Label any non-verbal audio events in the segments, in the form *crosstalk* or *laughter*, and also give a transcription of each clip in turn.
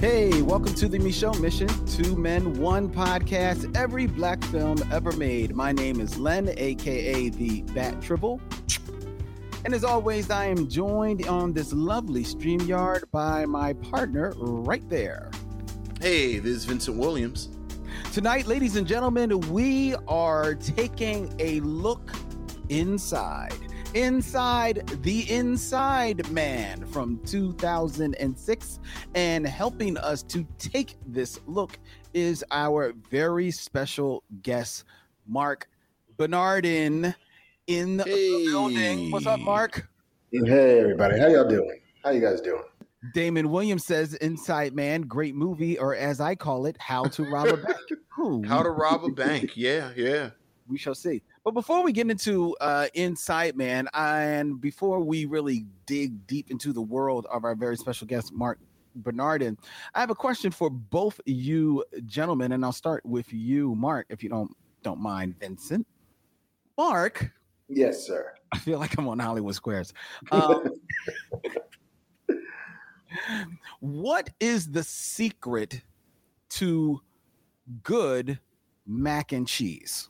Hey, welcome to the Micheaux Mission, Two Men, One Podcast, every black film ever made. My name is Len, aka the Bat Tribble. And as always, I am joined on this lovely StreamYard by my partner right there. Hey, this is Vincent Williams. Tonight, ladies and gentlemen, we are taking a look inside. Inside the Inside Man from 2006. And helping us to take this look is our very special guest, Marc Bernardin, in the Hey. building. What's up, Marc? Hey everybody, how y'all doing? How you guys doing? Damon Williams says, Inside Man, great movie, or as I call it, How to Rob a Bank. Ooh, *laughs* How to rob a bank? Yeah, yeah. we shall see. But before we get into uh, Inside Man, and before we really dig deep into the world of our very special guest, Marc Bernardin, I have a question for both you gentlemen, and I'll start with you, Marc, if you don't don't mind, Vincent. Marc, Yes, sir. I feel like I'm on Hollywood Squares. *laughs* Um, what is the secret to good mac and cheese?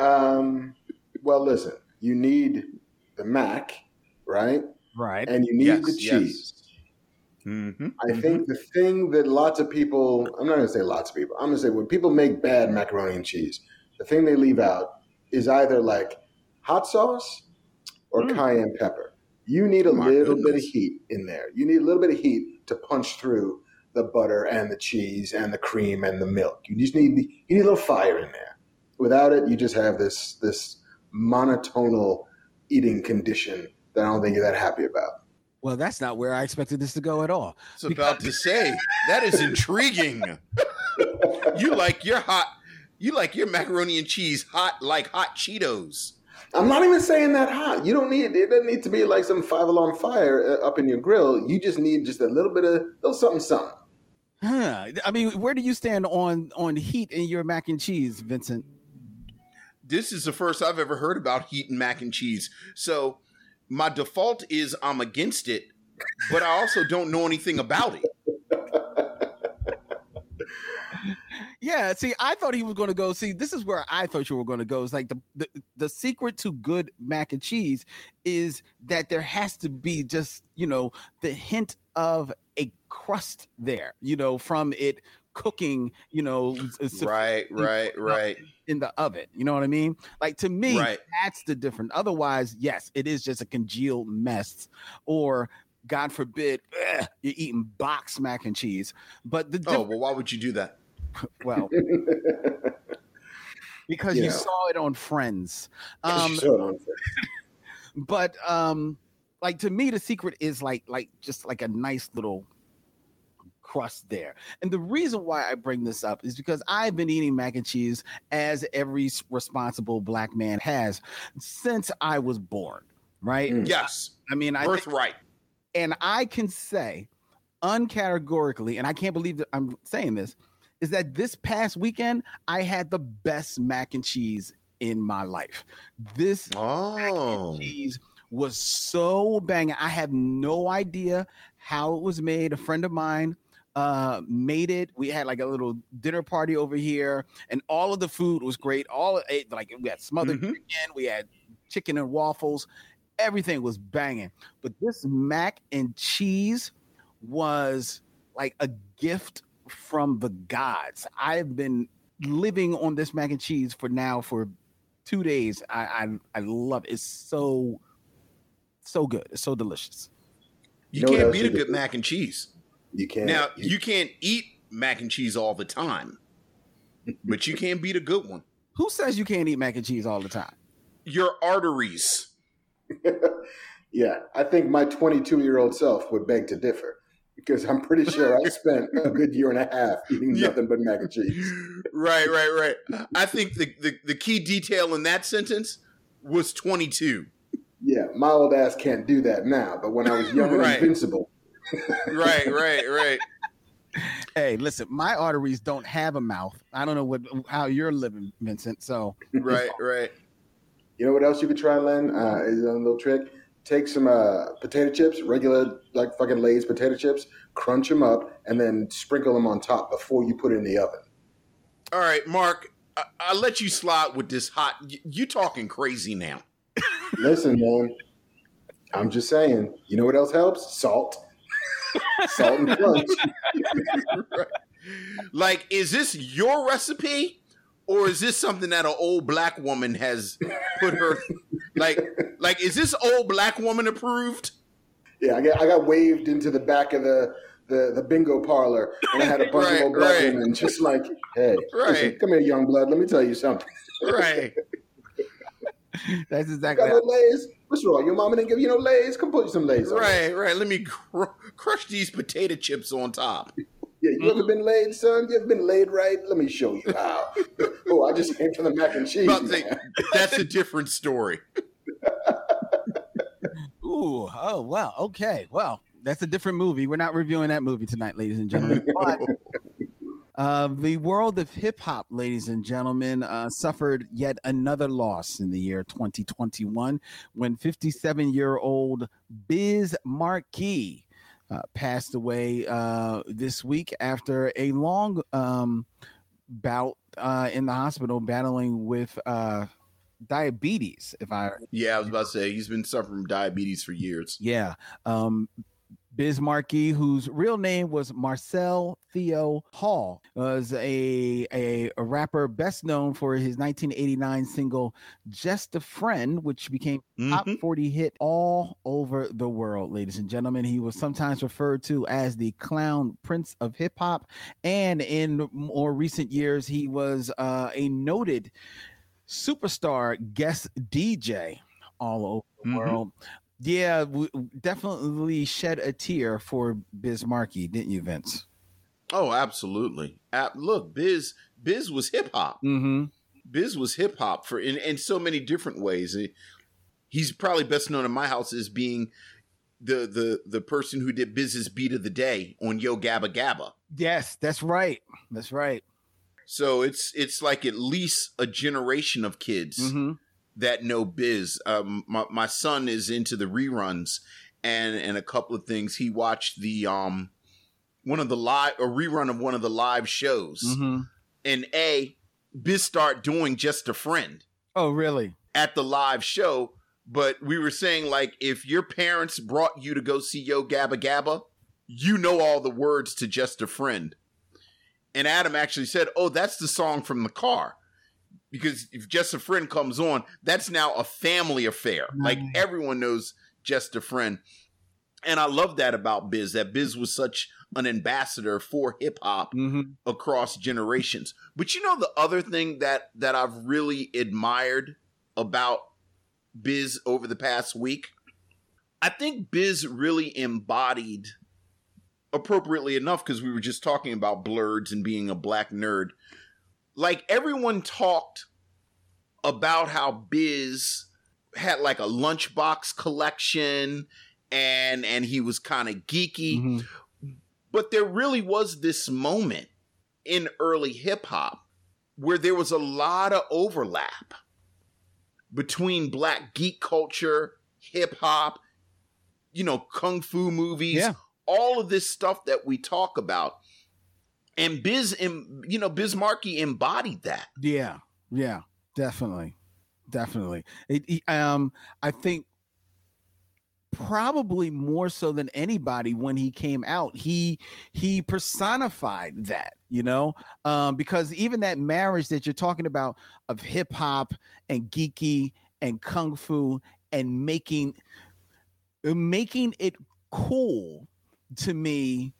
Um, well, listen, you need the mac, right? Right. And you need Yes, the yes. cheese. Mm-hmm. I think the thing that lots of people, I'm not going to say lots of people, I'm going to say when people make bad macaroni and cheese, the thing they leave out is either like hot sauce or Mm. cayenne pepper. You need a My little bit of heat in there. You need a little bit of heat to punch through the butter and the cheese and the cream and the milk. You just need you need a little fire in there. Without it, you just have this this monotonal eating condition that I don't think you're that happy about. Well, that's not where I expected this to go at all. I was about to say that is intriguing. you like your hot, you like your macaroni and cheese hot like hot Cheetos. I'm not even saying that hot. You don't need it. Doesn't need to be like some five alarm fire uh, up in your grill. You just need just a little bit of little something, something. Huh. I mean, where do you stand on on heat in your mac and cheese, Vincent? This is the first I've ever heard about heat and mac and cheese. So my default is I'm against it, but I also don't know anything about it. Yeah, see, I thought he was going to go. See, this is where I thought you were going to go. It's like the, the the secret to good mac and cheese is that there has to be just you know the hint of a crust there, you know, from it cooking, you know, Right, right, right. in the oven. You know what I mean? Like to me, Right. that's the difference. Otherwise, yes, it is just a congealed mess, or God forbid, ugh, you're eating box mac and cheese. But the Oh well, why would you do that? *laughs* well, because You you know. saw it on Friends. *laughs* Um, So unfair. *laughs* but um, like to me, the secret is like like just like a nice little crust there. And the reason why I bring this up is because I've been eating mac and cheese as every responsible black man has since I was born. Right? Mm. Yes, I mean, I think- birthright. and I can say uncategorically, and I can't believe that I'm saying this, is that this past weekend I had the best mac and cheese in my life. This Oh, mac and cheese was so banging. I have no idea how it was made. A friend of mine uh made it. We had like a little dinner party over here and all of the food was great. All it, like we had smothered Mhm. chicken we had chicken and waffles. Everything was banging. But this mac and cheese was like a gift from the gods. I've been living on this mac and cheese for now for two days. I i, I love it. It's so so good. It's so delicious. You know can't beat a good mac and cheese. You can't. Now you- you can't eat mac and cheese all the time, but you can beat a good one. who says you can't eat mac and cheese all the time Your arteries. *laughs* yeah, I think my 22 year old self would beg to differ because I'm pretty sure I spent a good year and a half eating Yeah. nothing but mac and cheese. *laughs* right, right, right. I think the, the the key detail in that sentence was 22. Yeah, my old ass can't do that now, but when I was young and Right. invincible, Right, right, right. hey listen my arteries don't have a mouth i don't know what how you're living vincent so Right, right. you know what else you could try, Len? Uh, is a little trick. take some uh, potato chips, regular like fucking Lay's potato chips, crunch them up, and then sprinkle them on top before you put it in the oven. All right, Marc, I- I'll let you slide with this hot. y- You talking crazy now? Listen, man, I'm just saying. You know what else helps? Salt, salt and crunch. *laughs* Like, is this your recipe, or is this something that an old black woman has put her? Like, like is this old black woman approved? Yeah, I got I got waved into the back of the the, the bingo parlor, and I had a bunch Right, of old black right. women just like, hey, listen, come here, young blood. Let me tell you something. Right. *laughs* That's You exactly. Got no lays? What's wrong? Your mama didn't give you no lays? Come put you some lays. on. Right, right. Let me cr- crush these potato chips on top. *laughs* Yeah, you ever been laid, son? You ever been laid right? Let me show you how. *laughs* oh, I just came from the mac and cheese. About say, man. that's a different story. *laughs* Ooh, oh wow, okay, well, that's a different movie. We're not reviewing that movie tonight, ladies and gentlemen. But uh, the world of hip hop, ladies and gentlemen, uh, suffered yet another loss in the year 2021 when 57 year old Biz Markie uh, passed away uh, this week after a long um, bout uh, in the hospital battling with uh, diabetes, if I Yeah, I was about to say he's been suffering from diabetes for years. yeah. Um, Biz Markie, whose real name was Marcel Theo Hall, was a, a, a rapper best known for his 1989 single Just a Friend, which became top Mhm. 40 hit all over the world, ladies and gentlemen. He was sometimes referred to as the clown prince of hip hop. And in more recent years, he was uh, a noted superstar guest DJ all over the Mhm. world. Yeah, we definitely shed a tear for Biz Markie, didn't you, Vince? Oh, absolutely. Ab- look, Biz Biz was hip hop. Mm-hmm. Biz was hip hop for in, in so many different ways. He's probably best known in my house as being the the the person who did Biz's beat of the day on Yo Gabba Gabba. Yes, that's right. That's right. So it's it's like at least a generation of kids Mm-hmm. That know Biz. Um, my my son is into the reruns and and a couple of things. He watched the um one of the live a rerun of one of the live shows, Mm-hmm. and a Biz start doing just a friend Oh, really? at the live show. But we were saying like if your parents brought you to go see Yo Gabba Gabba, you know all the words to just a friend. And Adam actually said, "Oh, that's the song from the car." Because if just a friend comes on, that's now a family affair. Like everyone knows just a friend. And I love that about Biz, that Biz was such an ambassador for hip hop Mm-hmm. across generations. But you know the other thing that that I've really admired about Biz over the past week? I think Biz really embodied appropriately enough because we were just talking about blerds and being a black nerd. Like everyone talked about how Biz had like a lunchbox collection and and he was kind of geeky Mhm. but there really was this moment in early hip hop where there was a lot of overlap between black geek culture, hip hop, you know, kung fu movies, Yeah. all of this stuff that we talk about. And Biz, you know, Biz Markie embodied that. Yeah, yeah, definitely, definitely. It, it- um, I think probably more so than anybody when he came out, he he personified that, you know, um, because even that marriage that you're talking about of hip hop and geeky and kung fu and making making it cool to me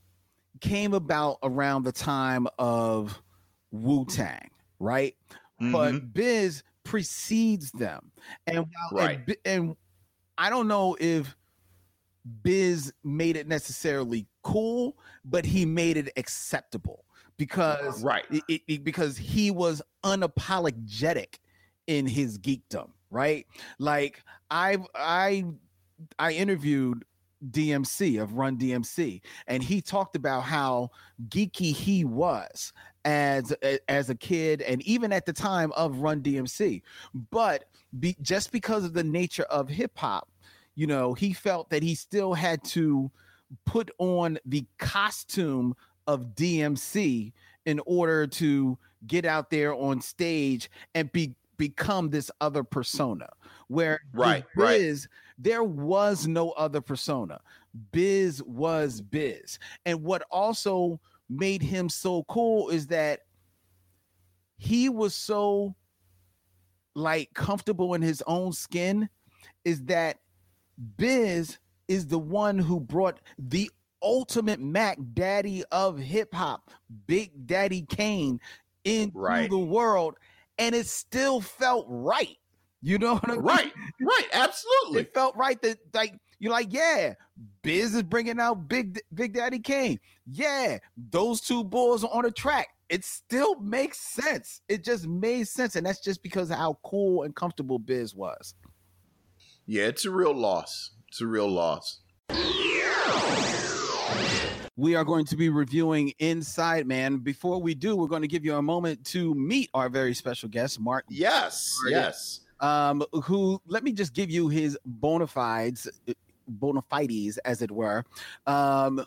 came about around the time of Wu Tang, right? Mhm. But Biz precedes them, and while Right. and, and I don't know if Biz made it necessarily cool, but he made it acceptable because right. it- it- because he was unapologetic in his geekdom, right? Like I I I interviewed DMC of Run DMC, and he talked about how geeky he was as as a kid, and even at the time of Run DMC. But be, just because of the nature of hip hop, you know, he felt that he still had to put on the costume of DMC in order to get out there on stage and be become this other persona where Right, biz there was no other persona. Biz was biz. And what also made him so cool is that he was so like comfortable in his own skin is that biz is the one who brought the ultimate mac daddy of hip hop big daddy kane into Right. the world and it still felt right you know what i mean Right, right, *laughs* absolutely. it felt right that like you're like, yeah, Biz is bringing out Big Big Daddy Kane. Yeah, those two bulls are on the track. It still makes sense. It just made sense, and that's just because of how cool and comfortable Biz was. Yeah, it's a real loss. It's a real loss. We are going to be reviewing Inside Man. Before we do, we're going to give you a moment to meet our very special guest, Marc Yes, Right. yes. Um, who let me just give you his bona fides, bona fides, as it were. Um,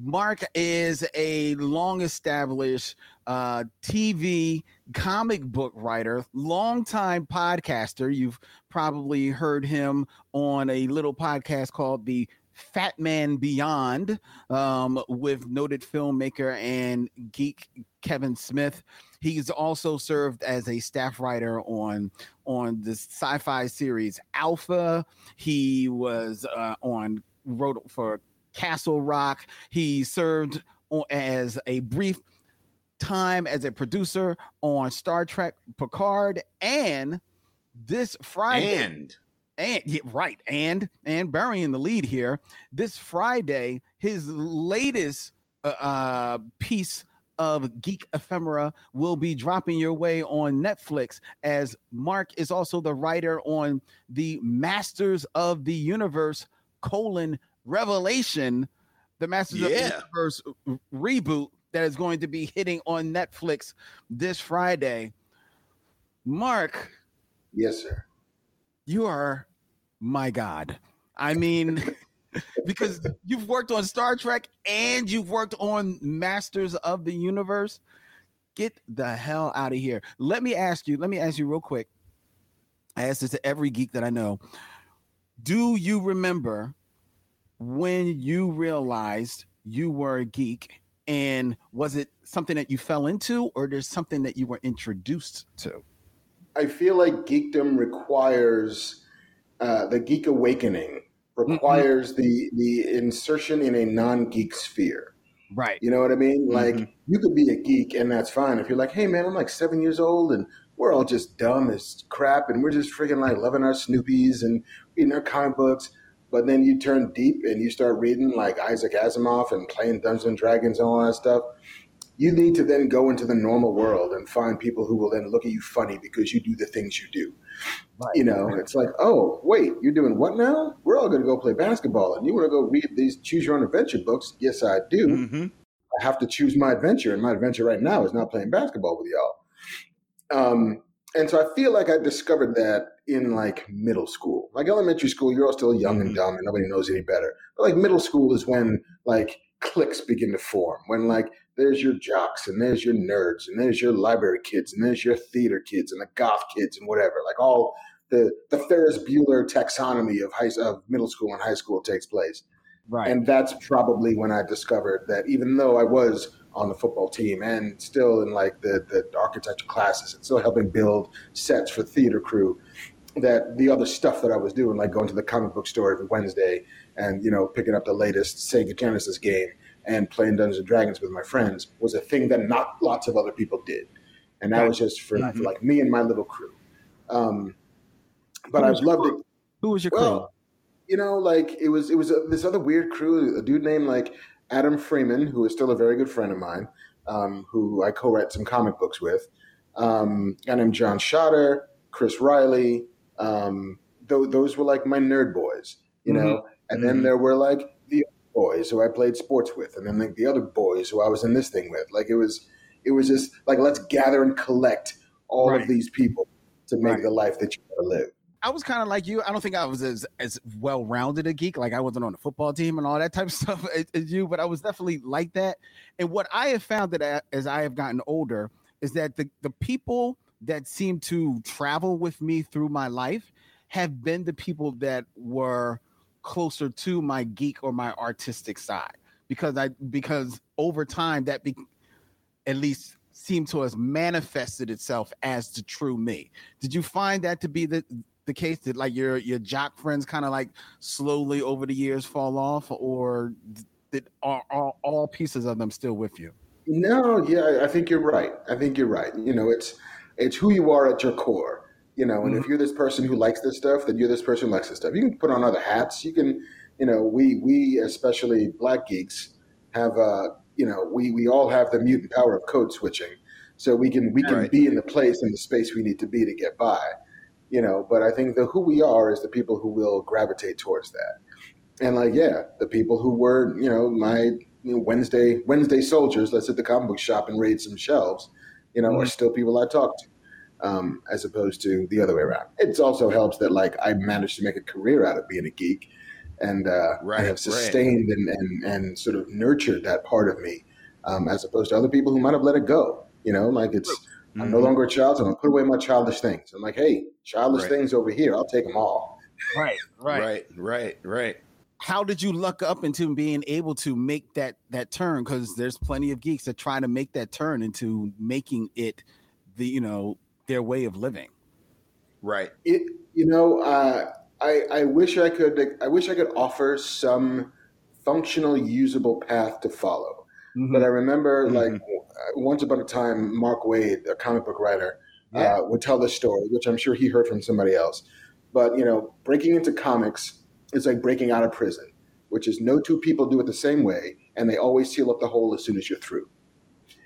Marc is a long established uh, TV comic book writer, longtime podcaster. You've probably heard him on a little podcast called the Fatman Beyond um, with noted filmmaker and geek Kevin Smith. He's also served as a staff writer on on the sci-fi series Alpha. He was uh, on wrote for Castle Rock. He served on, as a brief time as a producer on Star Trek Picard and this Friday And and yeah, right and and burying the lead here this friday his latest uh, uh piece of geek ephemera will be dropping your way on netflix as mark is also the writer on the masters of the universe colon revelation the masters of the universe reboot that is going to be hitting on netflix this friday. Marc Yes, sir. you are my god. I mean *laughs* because you've worked on star trek and you've worked on masters of the universe. Get the hell out of here. Let me ask you let me ask you real quick. I ask this to every geek that i know. Do you remember when you realized you were a geek and was it something that you fell into or there's something that you were introduced to? I feel like geekdom requires uh, the geek awakening requires the the insertion in a non geek sphere. right You know what I mean? Like Mhm. you could be a geek and that's fine. If you're like, hey man, I'm like seven years old and we're all just dumb as crap and we're just freaking like loving our Snoopies and reading our comic books. But then you turn deep and you start reading like Isaac Asimov and playing Dungeons and Dragons and all that stuff. You need to then go into the normal world and find people who will then look at you funny because you do the things you do. You know, it's like, oh, wait, you're doing what now? We're all going to go play basketball and you want to go read these choose your own adventure books? Yes, I do. Mhm. I have to choose my adventure, and my adventure right now is not playing basketball with y'all. Um, and so I feel like I discovered that in like middle school. Like elementary school, you're all still young and Mhm. dumb, and nobody knows any better. But like middle school is when like cliques begin to form. When like there's your jocks, and there's your nerds, and there's your library kids, and there's your theater kids, and the goth kids, and whatever. Like all the the Ferris Bueller taxonomy of high of middle school and high school takes place. right And that's probably when I discovered that even though I was on the football team and still in like the, the architecture classes and still helping build sets for theater crew, that the other stuff that I was doing, like going to the comic book store every Wednesday and, you know, picking up the latest Sega Genesis game and playing Dungeons and Dragons with my friends was a thing that not lots of other people did. And that was just for, for like me and my little crew. Um, but I've was loved it who was your crew you know, like it was it was a, this other weird crew, a dude named like Adam Freeman, who is still a very good friend of mine, um, who I co-write some comic books with. Um, a guy named John Schotter, Chris Riley. Um, th- those were like my nerd boys, you know. And then Mhm. there were like boys who I played sports with, and then like the other boys who I was in this thing with. Like it was, it was just like let's gather and collect all Right. of these people to make Right. the life that you want to live. I was kind of like you. I don't think I was as as well rounded a geek. Like I wasn't on the football team and all that type of *laughs* stuff as, as, you, but I was definitely like that. And what I have found that as I have gotten older is that the the people that seem to travel with me through my life have been the people that were closer to my geek or my artistic side because I because over time that be, at least seemed to have manifested itself as the true me. Did you find that to be the the case that like your your jock friends kind of like slowly over the years fall off, or that are, are all pieces of them still with you? No, yeah, I think you're right. I think you're right. You know, it's it's who you are at your core. You know, and mm-hmm. if you're this person who likes this stuff, then you're this person who likes this stuff. You can put on other hats. You can, you know, we we especially black geeks have uh, you know, we we all have the mutant power of code switching. So we can we can right. be in the place and the space we need to be to get by you know but i think the who we are is the people who will gravitate towards that and like yeah the people who were you know my you know, wednesday wednesday soldiers let's hit the comic book shop and raid some shelves you know mm-hmm. are still people i talk to um, as opposed to the other way around it also helps that like i managed to make a career out of being a geek and uh, right, I have sustained right. and, and, and sort of nurtured that part of me, um, as opposed to other people who might have let it go. You know, like it's Mm-hmm. I'm no longer a child, so I'm gonna put away my childish things. I'm like, hey, childish right. things over here, I'll take them all. Right, right, right, right, right. How did you luck up into being able to make that that turn? Because there's plenty of geeks that try to make that turn into making it the you know their way of living. Right. It you know uh, I I wish I could I wish I could offer some functional usable path to follow. Mm-hmm. But I remember mm-hmm. like once upon a time, Mark Waid, a comic book writer, yeah. uh, would tell this story, which I'm sure he heard from somebody else. But you know, breaking into comics is like breaking out of prison, which is no two people do it the same way, and they always seal up the hole as soon as you're through.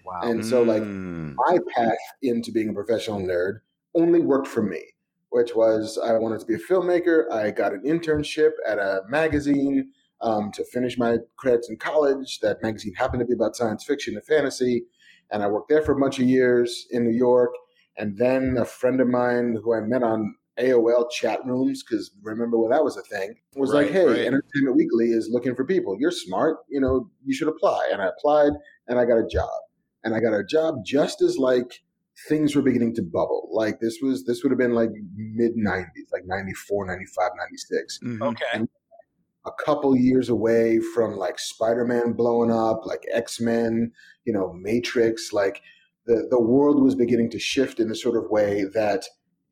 Wow. And so, like, mm. my path into being a professional nerd only worked for me, which was I wanted to be a filmmaker. I got an internship at a magazine um, to finish my credits in college. That magazine happened to be about science fiction and fantasy. And I worked there for a bunch of years in New York. And then a friend of mine who I met on AOL chat rooms, because remember when that was a thing, was right, like, hey, right. Entertainment Weekly is looking for people. You're smart. You know, you should apply. And I applied and I got a job. And I got a job just as like things were beginning to bubble. Like this was, this would have been like mid 90s, like 94, 95, 96. Mm-hmm. Okay. And a couple years away from like Spider-Man blowing up, like X-Men, you know, Matrix, like the the world was beginning to shift in a sort of way that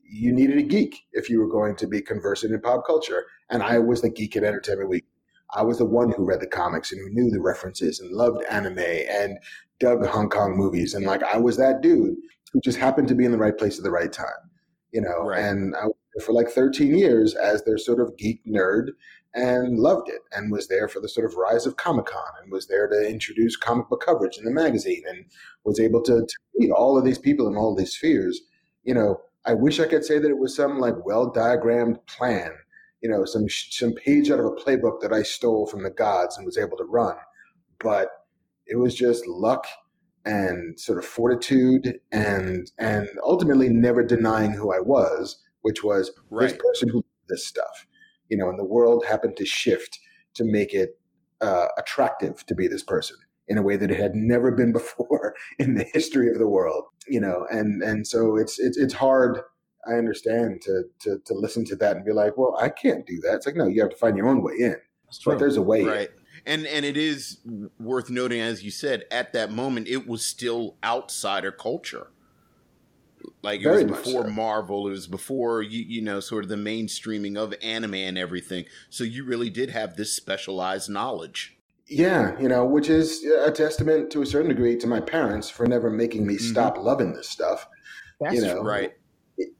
you needed a geek if you were going to be conversant in pop culture. And I was the geek at Entertainment Week. I was the one who read the comics and who knew the references and loved anime and dug Hong Kong movies. And like I was that dude who just happened to be in the right place at the right time. You know, right. and I was there for like 13 years as their sort of geek nerd and loved it and was there for the sort of rise of Comic Con and was there to introduce comic book coverage in the magazine and was able to, to meet all of these people in all these spheres. You know, I wish I could say that it was some like well diagrammed plan, you know, some some page out of a playbook that I stole from the gods and was able to run, but it was just luck and sort of fortitude and and ultimately never denying who I was, which was right. this person who this stuff you know, and the world happened to shift to make it uh, attractive to be this person in a way that it had never been *laughs* before in the history of the world, you know, and and so it's it's it's hard. I understand to to to listen to that and be like, well, I can't do that. It's like no, you have to find your own way in. But there's a way, right? In. And and it is worth noting, as you said, at that moment, it was still outsider culture. Like it Very was before so. Marvel, it was before you you know sort of the mainstreaming of anime and everything. So you really did have this specialized knowledge. Yeah, you know, which is a testament to a certain degree to my parents for never making me mm-hmm. stop loving this stuff. That's you know, right.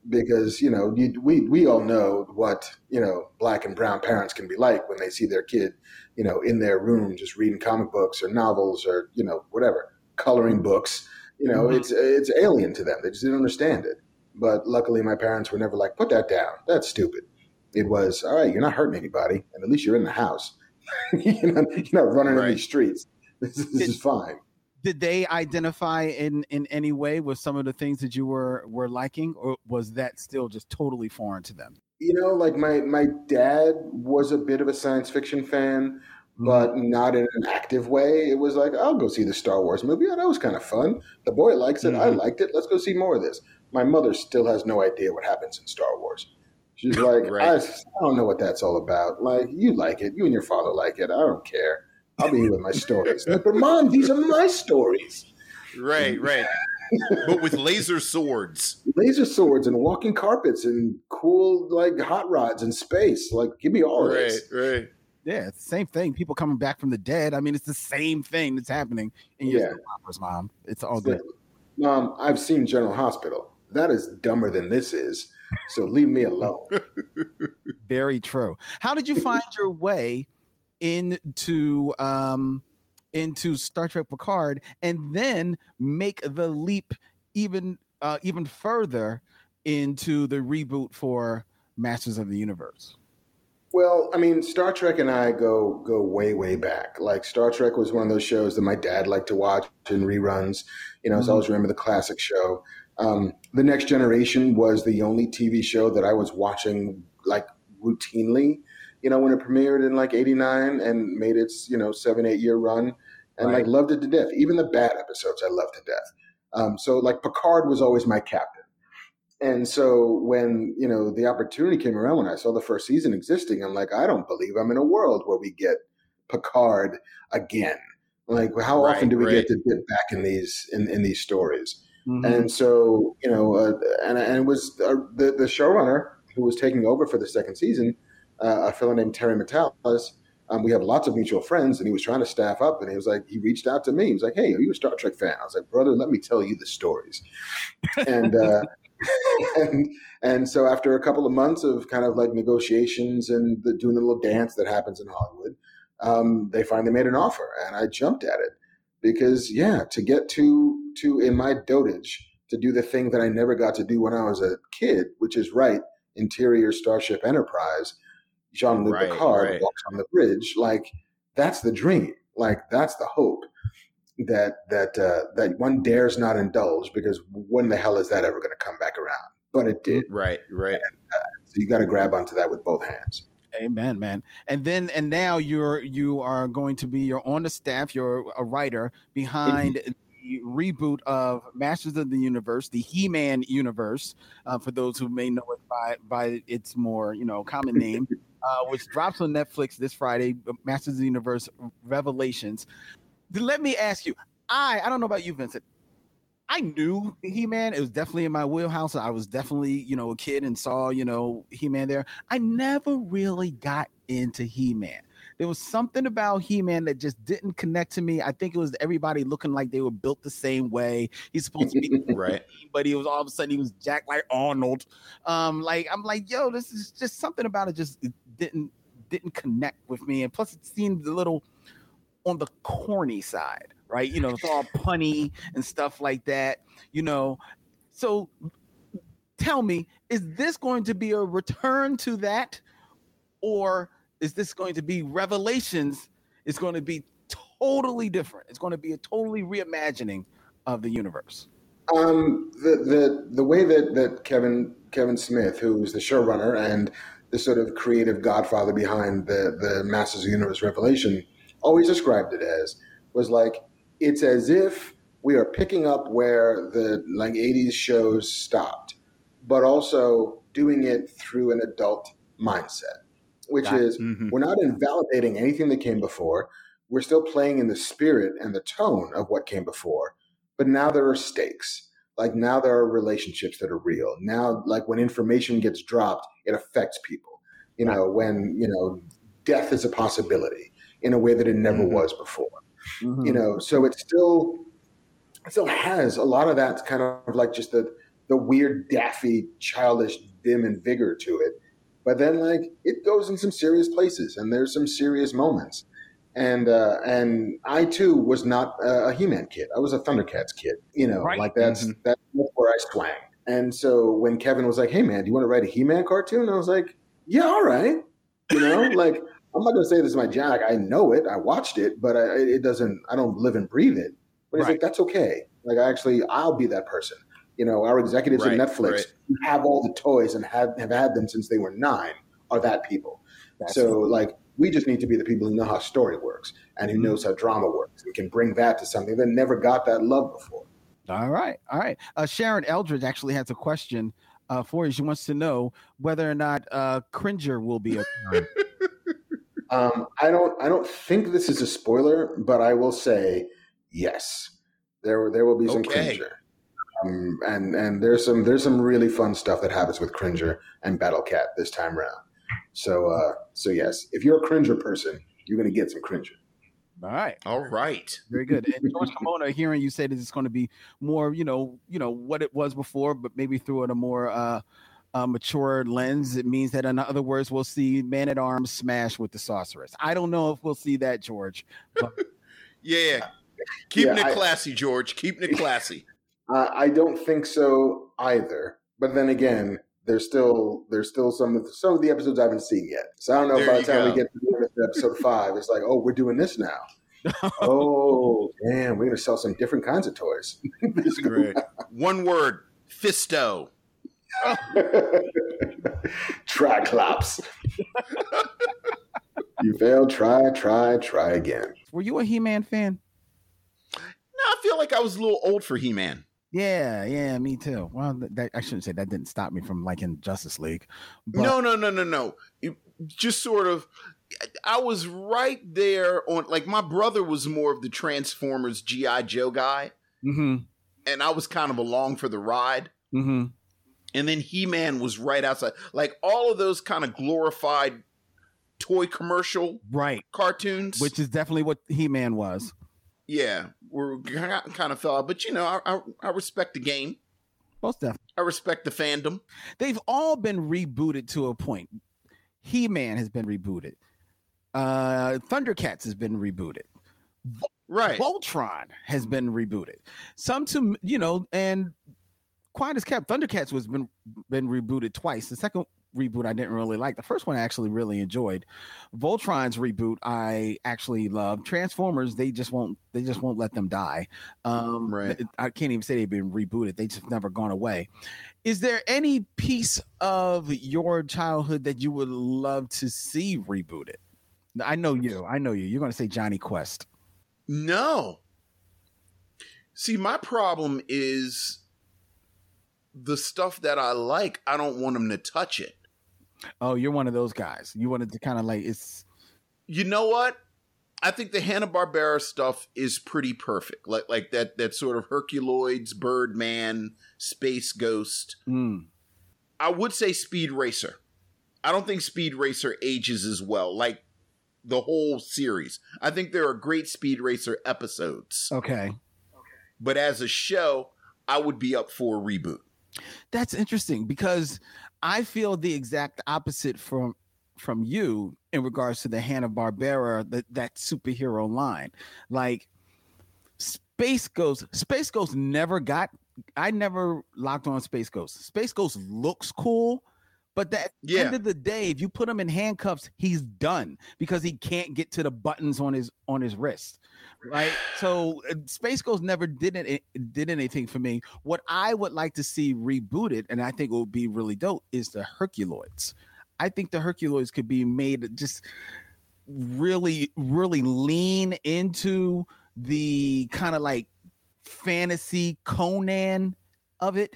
Because you know, you, we we all know what you know black and brown parents can be like when they see their kid, you know, in their room just reading comic books or novels or you know whatever coloring books you know, mm-hmm. it's it's alien to them. They just didn't understand it. But luckily, my parents were never like, "Put that down. That's stupid." It was, "All right, you're not hurting anybody, and at least you're in the house. *laughs* you're, not, you're not running right. in these streets. This, this did, is fine." Did they identify in in any way with some of the things that you were were liking, or was that still just totally foreign to them? you know, like my my dad was a bit of a science fiction fan, Mm-hmm. but not in an active way. It was like, I'll go see the Star Wars movie. Oh, that was kind of fun. The boy likes it. I Mhm. liked it. Let's go see more of this. My mother still has no idea what happens in Star Wars. She's *laughs* like, Right. I, I don't know what that's all about. Like, you like it. You and your father like it. I don't care. I'll be here with my stories. But mom, these are my stories. Right, right. but with laser swords. Laser swords and walking carpets and cool like hot rods in space. Like, give me all of Right, this. right. Yeah, it's the same thing. People coming back from the dead. I mean, it's the same thing that's happening in your Yeah. soap mom. It's all It's good. like, Mom, I've seen General Hospital. That is dumber than this is. So leave me alone. *laughs* Very true. How did you find your way into um into Star Trek Picard and then make the leap even uh even further into the reboot for Masters of the Universe? Well, I mean, Star Trek and I go go way way back. Like Star Trek was one of those shows that my dad liked to watch in reruns. You know, so I always remember the classic show. Um, the Next Generation was the only TV show that I was watching like routinely. You know, when it premiered in like '89 and made its you know seven eight year run, and Right. like loved it to death. Even the bad episodes, I loved to death. Um, so like Picard was always my captain. And so when, you know, the opportunity came around when I saw the first season existing, I'm like, I don't believe I'm in a world where we get Picard again. Like how Right, often do we right. get to dip back in these in, in these stories? Mhm. And so, you know, uh, and, and it was uh, the the showrunner who was taking over for the second season, uh, a fellow named Terry Matalas. Um, we have lots of mutual friends, and he was trying to staff up, and he was like, he reached out to me. He was like, "Hey, are you a Star Trek fan?" I was like, "Brother, let me tell you the stories." and uh, *laughs* and and so after a couple of months of kind of like negotiations and the, doing the little dance that happens in Hollywood, um, they finally made an offer, and I jumped at it because yeah, to get to to in my dotage to do the thing that I never got to do when I was a kid, which is write interior Starship Enterprise. Jean Luc Right, Picard right. walks on the bridge. Like that's the dream. Like that's the hope that that uh, that one dares not indulge because when the hell is that ever going to come back around? But it did. Right, right. So you got to grab onto that with both hands. Amen, man. And then and now you're you are going to be you're on the staff. You're a writer behind the reboot of Masters of the Universe, the He-Man universe. Uh, for those who may know it by by its more you know common name, *laughs* uh, which drops on Netflix this Friday. Masters of the Universe Revelations. Let me ask you. I I don't know about you, Vincent. I knew He Man. It was definitely in my wheelhouse. I was definitely, you know, a kid and saw, you know, He Man there. I never really got into He Man. There was something about He Man that just didn't connect to me. I think it was everybody looking like they were built the same way. He's supposed to be, *laughs* Right. but he was all of a sudden he was Jack like Arnold. Um, like I'm like, yo, this is just something about it just didn't didn't connect with me. And plus, it seemed a little on the corny side, right? You know, it's all punny and stuff like that, you know. So tell me, is this going to be a return to that? Or is this going to be revelations? It's going to be totally different. It's going to be a totally reimagining of the universe. Um, the the the way that that Kevin Kevin Smith, who's the showrunner and the sort of creative godfather behind the the Masters of the Universe Revelation, always described it as was like it's as if we are picking up where the like 80s shows stopped, but also doing it through an adult mindset, which it. is Mhm. we're not invalidating anything that came before. We're still playing in the spirit and the tone of what came before. But now there are stakes. Like now there are relationships that are real. Now, like when information gets dropped, it affects people. You know, when, you know, death is a possibility in a way that it never Mhm. was before. Mm-hmm. You know, so it still it still has a lot of that kind of like just the the weird, daffy, childish vim and vigor to it. But then like it goes in some serious places and there's some serious moments. And uh, and I too was not a, a He-Man kid. I was a Thundercats kid. You know, Right. like that's Mhm. that's where I swang. And so when Kevin was like, "Hey man, do you want to write a He-Man cartoon?" I was like, "Yeah, all right." You know, *laughs* like I'm not gonna say this is my jack. I know it. I watched it, but I, it doesn't. I don't live and breathe it. But he's Right. like, "That's okay." Like I actually, I'll be that person. You know, our executives Right, at Netflix right. who have all the toys and have, have had them since they were nine are that people. That's so, like, we just need to be the people who know how story works and who Mhm. knows how drama works and can bring that to something that never got that love before. All right, all right. Uh, Sharon Eldridge actually has a question uh, for you. She wants to know whether or not uh, Cringer will be a *laughs* Um, I don't. I don't think this is a spoiler, but I will say yes. There, there will be some Okay. Cringer, um, and and there's some there's some really fun stuff that happens with Cringer and Battle Cat this time around. So, uh, so yes, if you're a Cringer person, you're going to get some Cringer. All right, All right. very good. And George Kimona, hearing you say that it's going to be more, you know, you know what it was before, but maybe through a more uh, uh, mature lens. It means that, in other words, we'll see Man at Arms smash with the Sorceress. I don't know if we'll see that, George. *laughs* Yeah. Keeping Yeah, it I- classy, George. Keeping it classy. *laughs* Uh, I don't think so either. But then again, there's still there's still some of the, some of the episodes I haven't seen yet. So I don't know There by the time we get to the end of episode *laughs* five, it's like, oh, we're doing this now. *laughs* oh, damn, we're gonna sell some different kinds of toys. *laughs* This Great. One word. Fisto. Triclops. you failed. Try, try, try again. Were you a He-Man fan? No, I feel like I was a little old for He-Man. Yeah, yeah, me too. Well, that, I shouldn't say that didn't stop me from liking Justice League. But, no, no, no, no, no. It- just sort of. I was right there on. Like my brother was more of the Transformers GI Joe guy, Mm-hmm. and I was kind of along for the ride. Mm-hmm. And then He Man was right outside. Like all of those kind of glorified toy commercial Right. cartoons, Which is definitely what He-Man was. Yeah, we're kind of fell out. But you know, I, I, I respect the game. Most definitely. I respect the fandom. They've all been rebooted to a point. He-Man has been rebooted. Uh Thundercats has been rebooted. Right. Voltron has been rebooted. Some to you know, and quiet as kept, Thundercats was been been rebooted twice. The second reboot I didn't really like. The first one I actually really enjoyed. Voltron's reboot I actually love. Transformers they just won't they just won't let them die. Um, Right. I can't even say they've been rebooted. They just never gone away. Is there any piece of your childhood that you would love to see rebooted? I know you. I know you. You're going to say Jonny Quest. No. See, my problem is the stuff that I like, I don't want them to touch it. Oh, you're one of those guys. You wanted to kind of like it's You know what? I think the Hanna Barbera stuff is pretty perfect. Like like that that sort of Herculoids, Birdman, Space Ghost. mm, I would say Speed Racer. I don't think Speed Racer ages as well. Like the whole series. I think there are great Speed Racer episodes. okay. But as a show, I would be up for a reboot. That's interesting because I feel the exact opposite from from you in regards to the Hanna Barbera that that superhero line. Like Space Ghost, Space Ghost never got. I never locked on Space Ghost. Space Ghost looks cool, but that Yeah. end of the day, if you put him in handcuffs, he's done because he can't get to the buttons on his on his wrist. Right. So uh, Space Ghost never did it did anything for me. What I would like to see rebooted, and I think it would be really dope, is the Herculoids. I think the Herculoids could be made just really, really lean into the kind of like fantasy Conan of it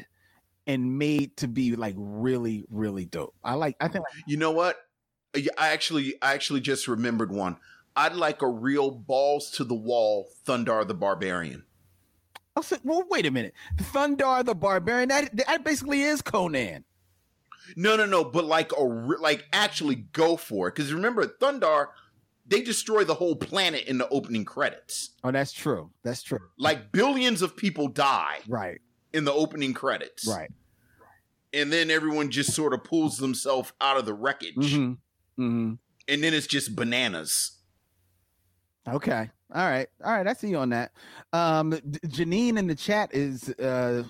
and made to be like really, really dope. I like I think You know what? Uh, I I actually I actually just remembered one. I'd like a real balls to the wall Thundarr the Barbarian. I said, well, wait a minute. Thundarr the Barbarian, that, that basically is Conan. No, no, no, but like a like actually go for it because remember Thundarr, they destroy the whole planet in the opening credits. Oh, that's true. That's true. Like billions of people die Right, in the opening credits, right. And then everyone just sort of pulls themselves out of the wreckage, Mm-hmm. Mm-hmm. and then it's just bananas. Okay. All right. All right. I see you on that. Um, Janine in the chat is uh,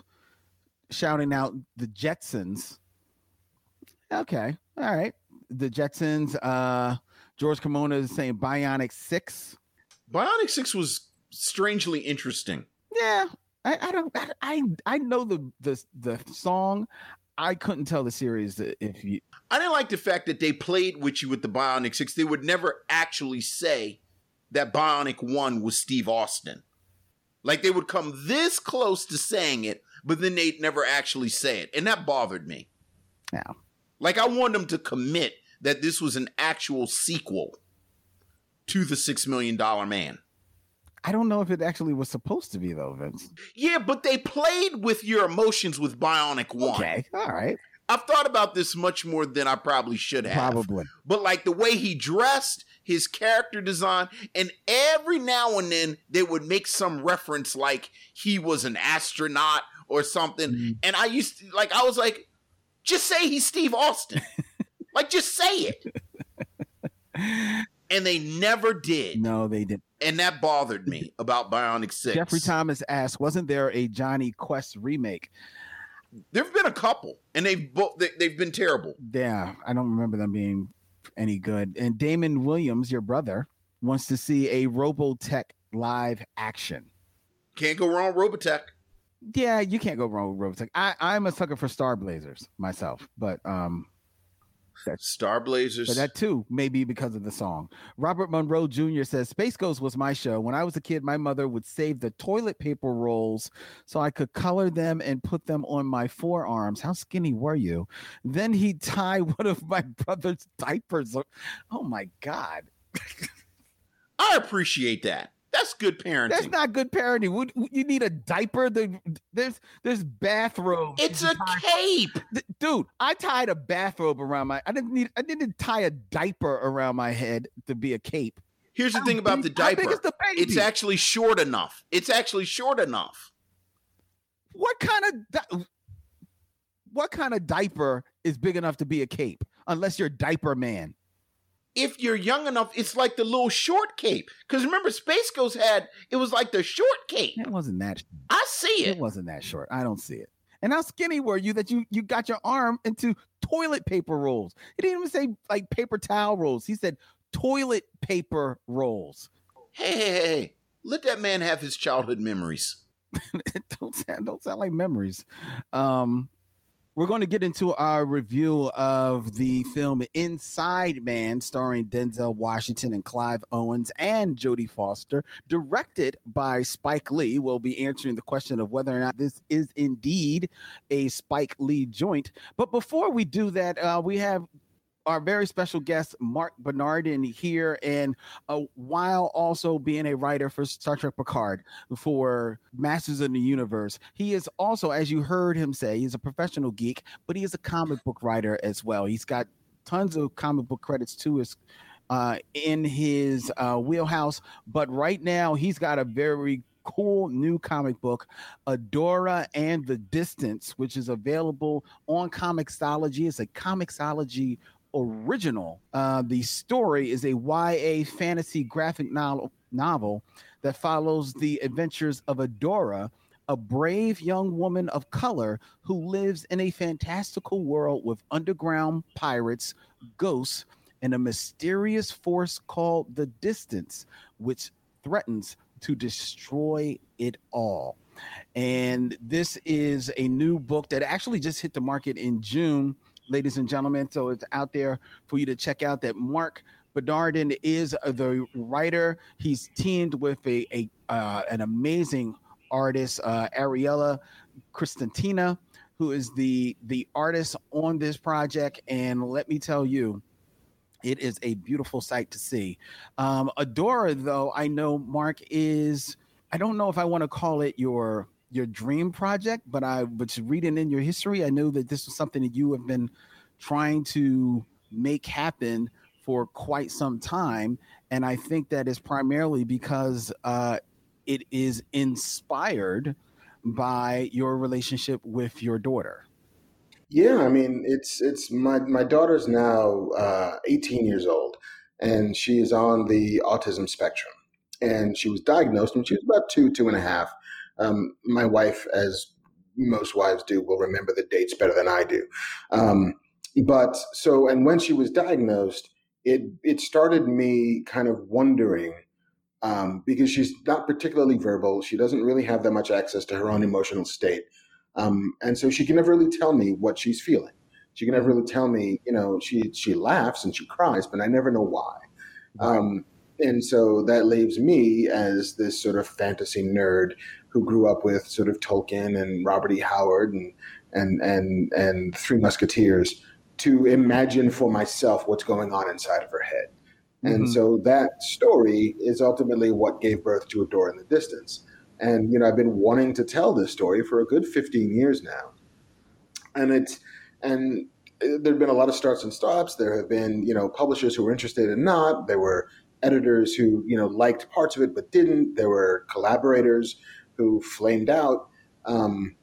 shouting out the Jetsons. Okay. All right. The Jetsons. Uh, George Kimona is saying Bionic Six. Bionic Six was strangely interesting. Yeah. I, I don't. I, I I know the the the song. I couldn't tell the series if you. I didn't like the fact that they played with you with the Bionic Six. They would never actually say that Bionic One was Steve Austin. Like they would come this close to saying it, but then they'd never actually say it, and that bothered me. Yeah. Like I want them to commit that this was an actual sequel to the Six Million Dollar Man. I don't know if it actually was supposed to be though, Vince. Yeah, but they played with your emotions with Bionic One. Okay, all right. I've thought about this much more than I probably should have. Probably. But like the way he dressed, his character design, and every now and then they would make some reference like he was an astronaut or something. Mm-hmm. And I used to like I was like, just say he's Steve Austin. *laughs* like just say it. *laughs* and they never did. No, they didn't and that bothered me about Bionic Six. Jeffrey Thomas asked, "Wasn't there a Jonny Quest remake?" There've been a couple, and they've both they, they've been terrible. Yeah, I don't remember them being any good. And Damon Williams, your brother, wants to see a Robotech live action. Can't go wrong, Robotech. Yeah, you can't go wrong with Robotech. I, I'm a sucker for Star Blazers myself, but um, that's Star Blazers. But that too may be because of the song. Robert Monroe Jr. says Space Ghost was my show. When I was a kid, my mother would save the toilet paper rolls so I could color them and put them on my forearms. How skinny were you? Then he'd *laughs* tie one of my brother's diapers. Oh my God. *laughs* I appreciate that. That's good parenting. That's not good parenting. Would you need a diaper? There's there's bathrobe. It's a cape, dude. I tied a bathrobe around my. I didn't need. I didn't tie a diaper around my head to be a cape. Here's the how thing about the diaper. The it's actually short enough. It's actually short enough. What kind of di- what kind of diaper is big enough to be a cape? Unless you're diaper man if you're young enough, it's like the little short cape. Because remember, Space Ghost had it was like the short cape. It wasn't that. I see it. It wasn't that short. I don't see it. And how skinny were you that you you got your arm into toilet paper rolls? He didn't even say like paper towel rolls. He said toilet paper rolls. Hey, hey, hey! Let that man have his childhood memories. *laughs* don't sound don't sound like memories. Um, we're going to get into our review of the film Inside Man, starring Denzel Washington and Clive Owens and Jodie Foster, directed by Spike Lee. We'll be answering the question of whether or not this is indeed a Spike Lee joint. But before we do that, uh, we have our very special guest, Marc Bernardin, here. And uh, while also being a writer for Star Trek Picard for Masters of the Universe, he is also, as you heard him say, he's a professional geek, but he is a comic book writer as well. He's got tons of comic book credits to his uh, in his uh, wheelhouse. But right now, he's got a very cool new comic book, Adora and the Distance, which is available on Comixology. It's a Comixology original. Uh, the story is a YA fantasy graphic novel, novel that follows the adventures of Adora, a brave young woman of color who lives in a fantastical world with underground pirates, ghosts, and a mysterious force called the Distance, which threatens to destroy it all. And this is a new book that actually just hit the market in June ladies and gentlemen. So it's out there for you to check out that Marc Bernardin is the writer. He's teamed with a, a uh, an amazing artist, uh, Ariela Kristantina, who is the the artist on this project. And let me tell you, it is a beautiful sight to see. Um, Adora, though, I know Marc is. I don't know if I want to call it your your dream project, but I was reading in your history, I know that this was something that you have been trying to make happen for quite some time, and I think that is primarily because uh, it is inspired by your relationship with your daughter. Yeah, I mean, it's it's my my daughter's now uh, 18 years old, and she is on the autism spectrum. And she was diagnosed when she was about two, two and a half um, my wife, as most wives do, will remember the dates better than I do. Um, but so, and when she was diagnosed, it it started me kind of wondering um, because she's not particularly verbal. She doesn't really have that much access to her own emotional state. Um, and so she can never really tell me what she's feeling. She can never really tell me, you know, she she laughs and she cries, but I never know why. Um, and so that leaves me as this sort of fantasy nerd who grew up with sort of Tolkien and Robert E. Howard and and and and Three Musketeers to imagine for myself what's going on inside of her head. And mm-hmm. so that story is ultimately what gave birth to Adora and the Distance. And you know, I've been wanting to tell this story for a good 15 years now. And it's and there've been a lot of starts and stops. There have been, you know, publishers who were interested and not. There were editors who, you know, liked parts of it but didn't. There were collaborators who flamed out. Um,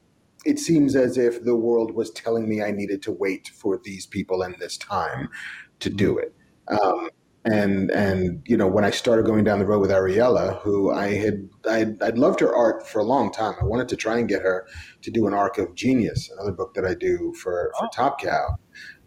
it seems as if the world was telling me I needed to wait for these people and this time to do it. Um, and and you know when I started going down the road with Ariela, who I had I'd, I'd, loved her art for a long time. I wanted to try and get her to do an arc of Genius, another book that I do for for oh. Top Cow.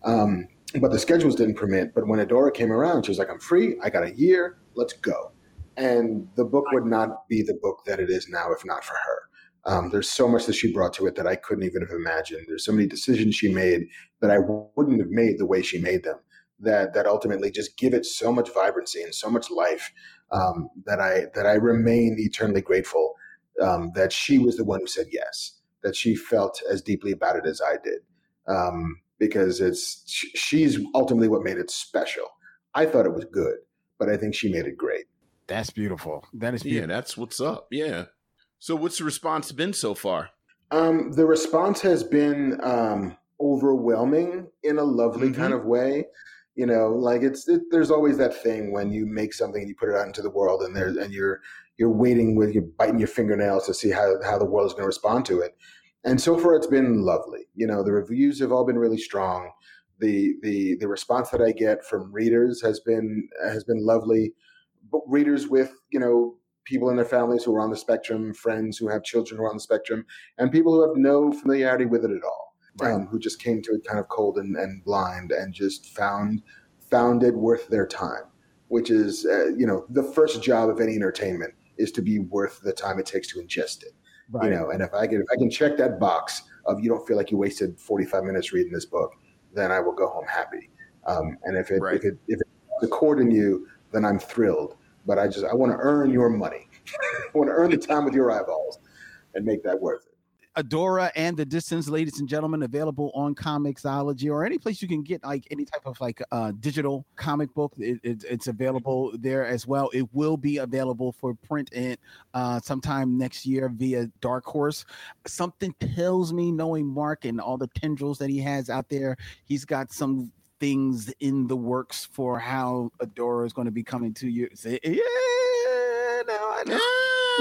Um, but the schedules didn't permit. But when Adora came around, she was like, "I'm free. I got a year. Let's go." And the book would not be the book that it is now if not for her. Um, there's so much that she brought to it that I couldn't even have imagined. There's so many decisions she made that I wouldn't have made the way she made them that that ultimately just give it so much vibrancy and so much life um, that I that I remain eternally grateful um, that she was the one who said yes, that she felt as deeply about it as I did, um, because it's she's ultimately what made it special. I thought it was good, but I think she made it great. That's beautiful. That is beautiful. yeah. That's what's up. Yeah. So, what's the response been so far? Um, the response has been um, overwhelming in a lovely mm-hmm. kind of way you know like it's it, there's always that thing when you make something and you put it out into the world and there's and you're you're waiting with you're biting your fingernails to see how how the world is going to respond to it and so far it's been lovely you know the reviews have all been really strong the the the response that i get from readers has been has been lovely but readers with you know people in their families who are on the spectrum friends who have children who are on the spectrum and people who have no familiarity with it at all right. um, who just came to it kind of cold and, and blind and just found found it worth their time, which is uh, you know the first job of any entertainment is to be worth the time it takes to ingest it. Right. You know, and if I can if I can check that box of you don't feel like you wasted 45 minutes reading this book, then I will go home happy. Um, and if it right. if it if it's a chord in you, then I'm thrilled. But I just I want to earn your money. *laughs* I want to earn the time with your eyeballs and make that worth it. Adora and the Distance, ladies and gentlemen, available on Comixology or any place you can get like any type of like uh, digital comic book. It, it, it's available there as well. It will be available for print in uh, sometime next year via Dark Horse. Something tells me, knowing Marc and all the tendrils that he has out there, he's got some things in the works for how Adora is going to be coming to you. Say, yeah, now I know. *laughs*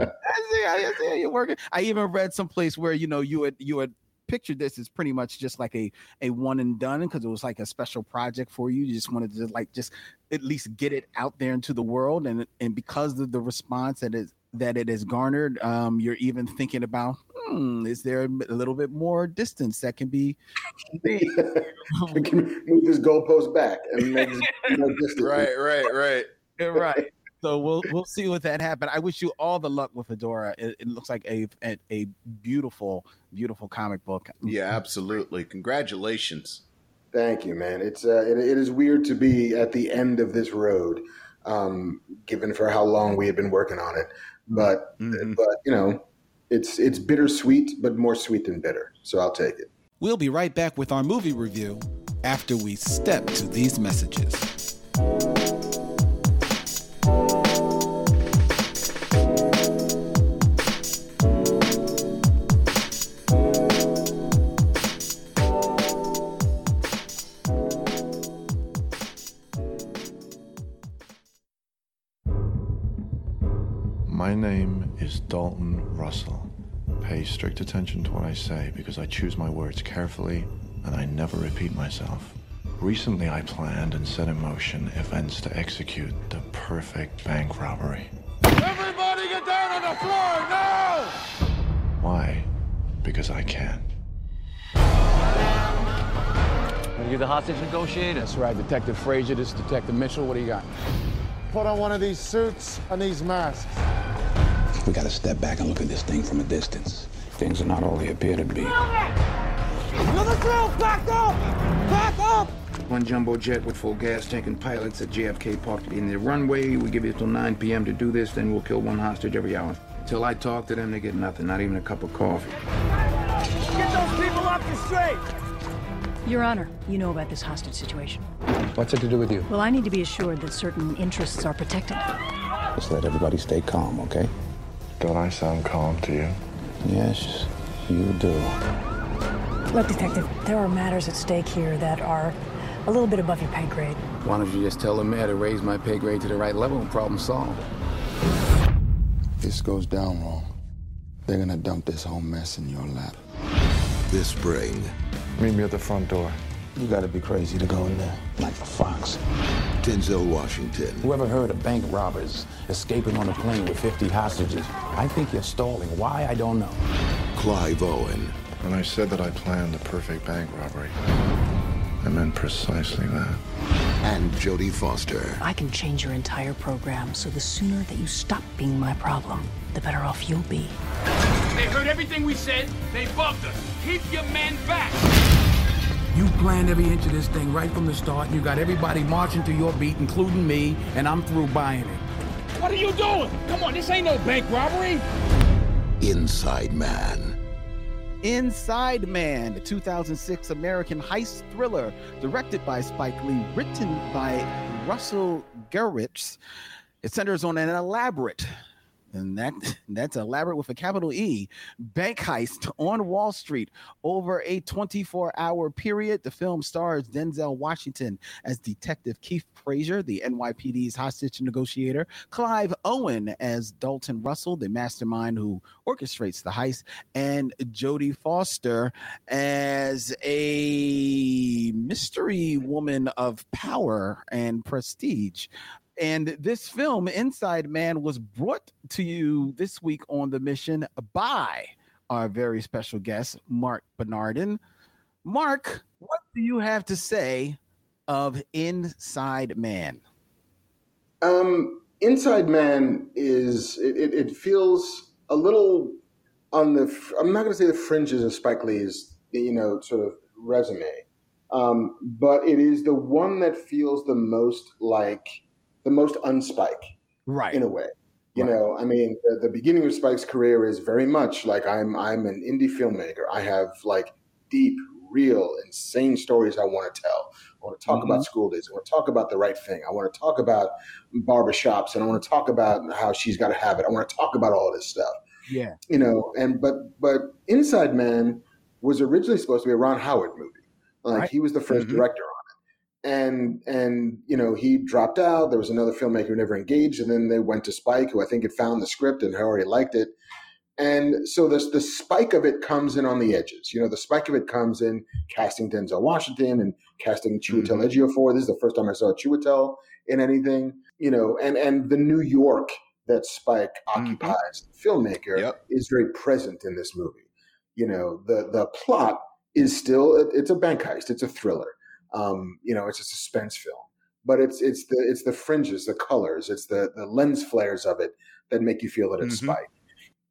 I see, I see you're working. I even read someplace where you know you had you had pictured this as pretty much just like a a one and done because it was like a special project for you. You just wanted to like just at least get it out there into the world, and and because of the response that is that it has garnered, um, you're even thinking about, hmm, is there a little bit more distance that can be? *laughs* we can move this goalpost back and make more *laughs* distant. Right, right, right, *laughs* right so we'll we'll see what that happens. I wish you all the luck with Adora. It, it looks like a, a, a beautiful beautiful comic book. Yeah, absolutely. Congratulations. Thank you, man. It's uh, it, it is weird to be at the end of this road, um, given for how long we had been working on it. But mm-hmm. but you know, it's it's bittersweet, but more sweet than bitter. So I'll take it. We'll be right back with our movie review after we step to these messages. Dalton Russell. Pay strict attention to what I say because I choose my words carefully and I never repeat myself. Recently, I planned and set in motion events to execute the perfect bank robbery. Everybody get down on the floor now! Why? Because I can. Are you the hostage negotiator? That's right, Detective Frazier. This is Detective Mitchell. What do you got? put on one of these suits and these masks. We gotta step back and look at this thing from a distance. Things are not all they appear to be. Know the drill! Back up! Back up! One jumbo jet with full gas tank and pilots at JFK parked in the runway. We give you till 9 p.m. to do this, then we'll kill one hostage every hour. Till I talk to them, they get nothing, not even a cup of coffee. Get those people off the straight! Your Honor, you know about this hostage situation. What's it to do with you? Well, I need to be assured that certain interests are protected. Just let everybody stay calm, okay? Don't I sound calm to you? Yes, you do. Look, Detective, there are matters at stake here that are a little bit above your pay grade. Why don't you just tell the mayor to raise my pay grade to the right level and problem solved? This goes down wrong. They're gonna dump this whole mess in your lap. This spring, Meet me at the front door. You gotta be crazy to go in there like a fox. Denzel Washington, Whoever heard of bank robbers escaping on a plane with 50 hostages? I think you're stalling. Why? I don't know. Clive Owen, When I said that I planned the perfect bank robbery, I meant precisely that. and Jodie Foster. I can change your entire program, so the sooner that you stop being my problem, the better off you'll be. They heard everything we said. They bugged us. Keep your men back. You planned every inch of this thing right from the start, and you got everybody marching to your beat, including me, and I'm through buying it. What are you doing? Come on, this ain't no bank robbery. Inside Man. Inside Man, the 2006 American heist thriller, directed by Spike Lee, written by Russell Gewirtz. It centers on an elaborate, and that that's elaborate with a capital E, bank heist on Wall Street over a 24-hour period. The film stars Denzel Washington as Detective Keith Frazier, the NYPD's hostage negotiator, Clive Owen as Dalton Russell, the mastermind who orchestrates the heist, and Jodie Foster as a mystery woman of power and prestige. And this film, Inside Man, was brought to you this week on the mission by our very special guest, Marc Bernardin. Marc, what do you have to say of Inside Man? Um, Inside Man is it, it, feels a little on the I'm not going to say the fringes of Spike Lee's you know sort of resume, um, but it is the one that feels the most like the most unspike Right. in a way. You Right. know, I mean, the, the beginning of Spike's career is very much like I'm I'm an indie filmmaker. I have like deep, real, insane stories I want to tell. I want to talk about school days. I want to talk about the right thing. I want to talk about barbershops, and I want to talk about how she's got to have it. I want to talk about all this stuff. Yeah. You know, and but but Inside Man was originally supposed to be a Ron Howard movie. Like Right. he was the 1st Mhm. director and and you know he dropped out. There was another filmmaker who never engaged, and then they went to Spike, who I think had found the script and had already liked it. And so the the spike of it comes in on the edges. You know, the spike of it comes in casting Denzel Washington and casting Chiwetel mm-hmm. Ejiofor. This is the first time I saw Chiwetel in anything. You know, and and the New York that Spike mm-hmm. occupies, the filmmaker, Yep. is very present in this movie. You know, the the plot is still it's a bank heist, it's a thriller. Um, you know, it's a suspense film, but it's it's the it's the fringes, the colors, it's the the lens flares of it that make you feel that it's Mhm. Spike.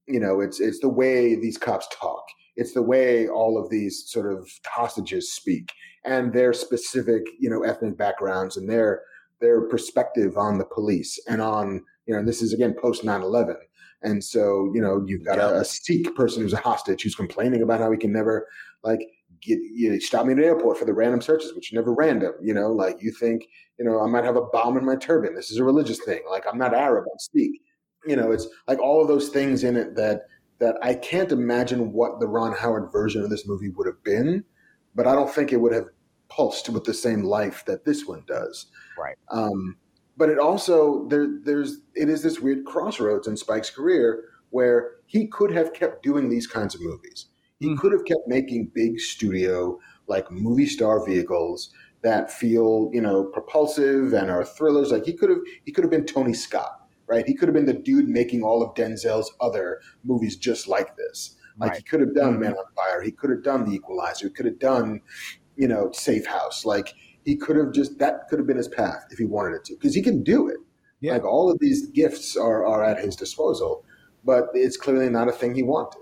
You know, it's it's the way these cops talk. It's the way all of these sort of hostages speak and their specific, you know, ethnic backgrounds and their their perspective on the police and on, you know, this is again post 9-11. And so, you know, you've got a, a Sikh person who's a hostage who's complaining about how he can never like get you know, stop me at an airport for the random searches, which are never random. You know, like you think, you know, I might have a bomb in my turban. This is a religious thing. Like I'm not Arab, I'm Sikh. You know, it's like all of those things in it that that I can't imagine what the Ron Howard version of this movie would have been, but I don't think it would have pulsed with the same life that this one does. Right. Um, but it also there there's it is this weird crossroads in Spike's career where he could have kept doing these kinds of movies. He could have kept making big studio like movie star vehicles that feel you know propulsive and are thrillers. Like he could have he could have been Tony Scott, right? He could have been the dude making all of Denzel's other movies just like this. Like he could have done Mhm. Man on Fire. He could have done The Equalizer. He could have done you know Safe House. Like he could have just that could have been his path if he wanted it to because he can do it. Yeah. Like all of these gifts are are at his disposal, but it's clearly not a thing he wanted.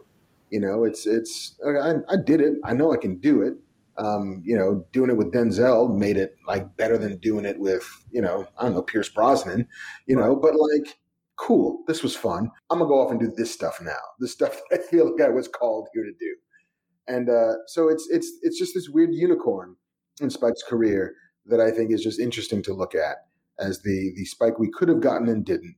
You know, it's it's I, I did it. I know I can do it. Um, you know, doing it with Denzel made it like better than doing it with you know I don't know Pierce Brosnan. You know, but like cool, this was fun. I'm gonna go off and do this stuff now. The stuff *laughs* that I feel like I was called here to do. And uh, so it's it's it's just this weird unicorn in Spike's career that I think is just interesting to look at as the the Spike we could have gotten and didn't,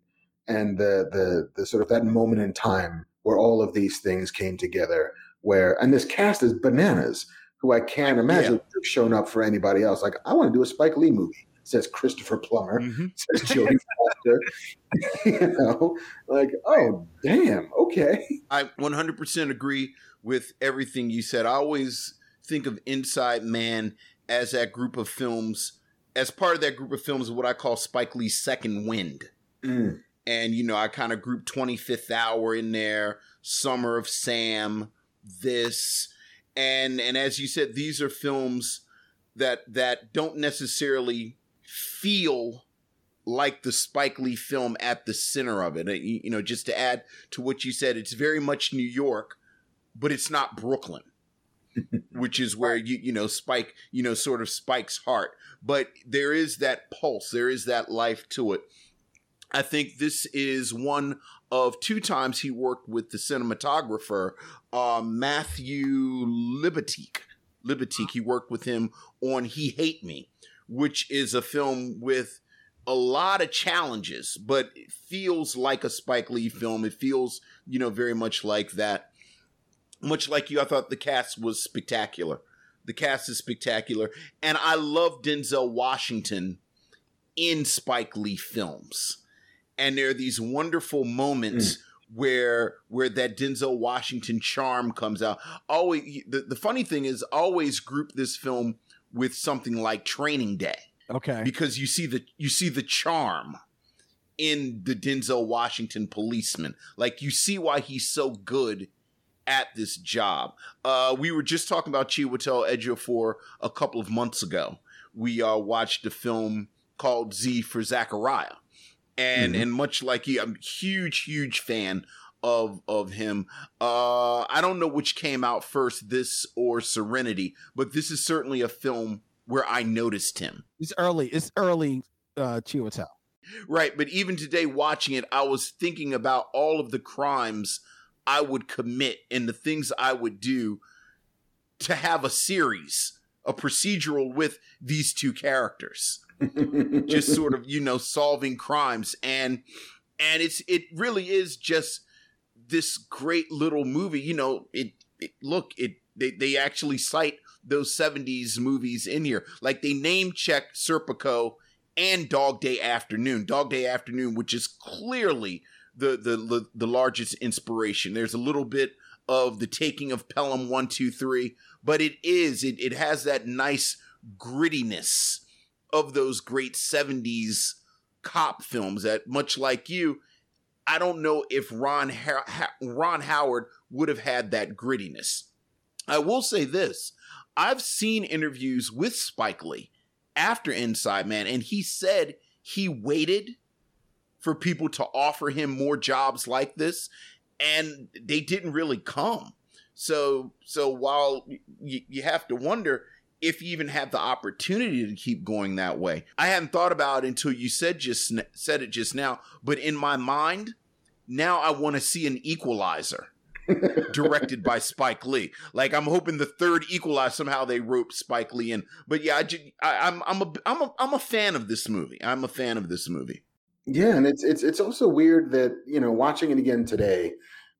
and the the the sort of that moment in time where all of these things came together. Where and this cast is bananas, who I can't imagine would have shown up for anybody else. Like I want to do a Spike Lee movie. Says Christopher Plummer. *laughs* Says Jodie Foster. *laughs* you know, like oh damn, okay. I 100% agree with everything you said. I always think of Inside Man as that group of films, as part of that group of films, what I call Spike Lee's second wind. Mm. And, you know, I kind of grouped 25th Hour in there, Summer of Sam, this. And, and as you said, these are films that, that don't necessarily feel like the Spike Lee film at the center of it. Uh, You, you know, just to add to what you said, it's very much New York, but it's not Brooklyn, *laughs* which is where you you know Spike you know sort of Spike's heart. But there is that pulse, there is that life to it. I think this is one of two times he worked with the cinematographer uh, Matthew Libatique. Libatique. He worked with him on He Hate Me, which is a film with a lot of challenges, but it feels like a Spike Lee film. It feels, you know, very much like that. Much like you, I thought the cast was spectacular. The cast is spectacular. And I love Denzel Washington in Spike Lee films. And there are these wonderful moments where where that Denzel Washington charm comes out. Always the, the funny thing is always group this film with something like Training Day Okay. because you see the you see the charm in the Denzel Washington policeman. Like you see why he's so good at this job. Uh, we were just talking about Chiwetel Ejiofor a couple of months ago. We uh, watched a film called Z for Zachariah, and and much like you, I'm huge huge fan of of him. Uh, I don't know which came out first, this or Serenity, but this is certainly a film where I noticed him. It's early. It's early. Uh, Chiwetel. Right, but even today watching it, I was thinking about all of the crimes I would commit and the things I would do to have a series, a procedural with these two characters. Just sort of, you know, solving crimes and and it's it really is just this great little movie, you know, it, it look, it they they actually cite those 70s movies in here. Like they name check Serpico and Dog Day Afternoon. Dog Day Afternoon, which is clearly the the the, largest inspiration. There's a little bit of the taking of Pelham one two three, but it is it it has that nice grittiness of those great '70s cop films. That much like you, I don't know if Ron ha- ha- Ron Howard would have had that grittiness. I will say this: I've seen interviews with Spike Lee after Inside Man, and he said he waited for people to offer him more jobs like this, and they didn't really come. So, so while you have to wonder if you even have the opportunity to keep going that way, I hadn't thought about it until you said just said it just now. But in my mind, now I want to see an Equalizer *laughs* directed by Spike Lee. Like I'm hoping the third Equalizer somehow they rope Spike Lee in. But yeah, I, ju- I, I'm I'm a I'm a I'm a fan of this movie. I'm a fan of this movie. Yeah, and it's it's it's also weird that you know watching it again today,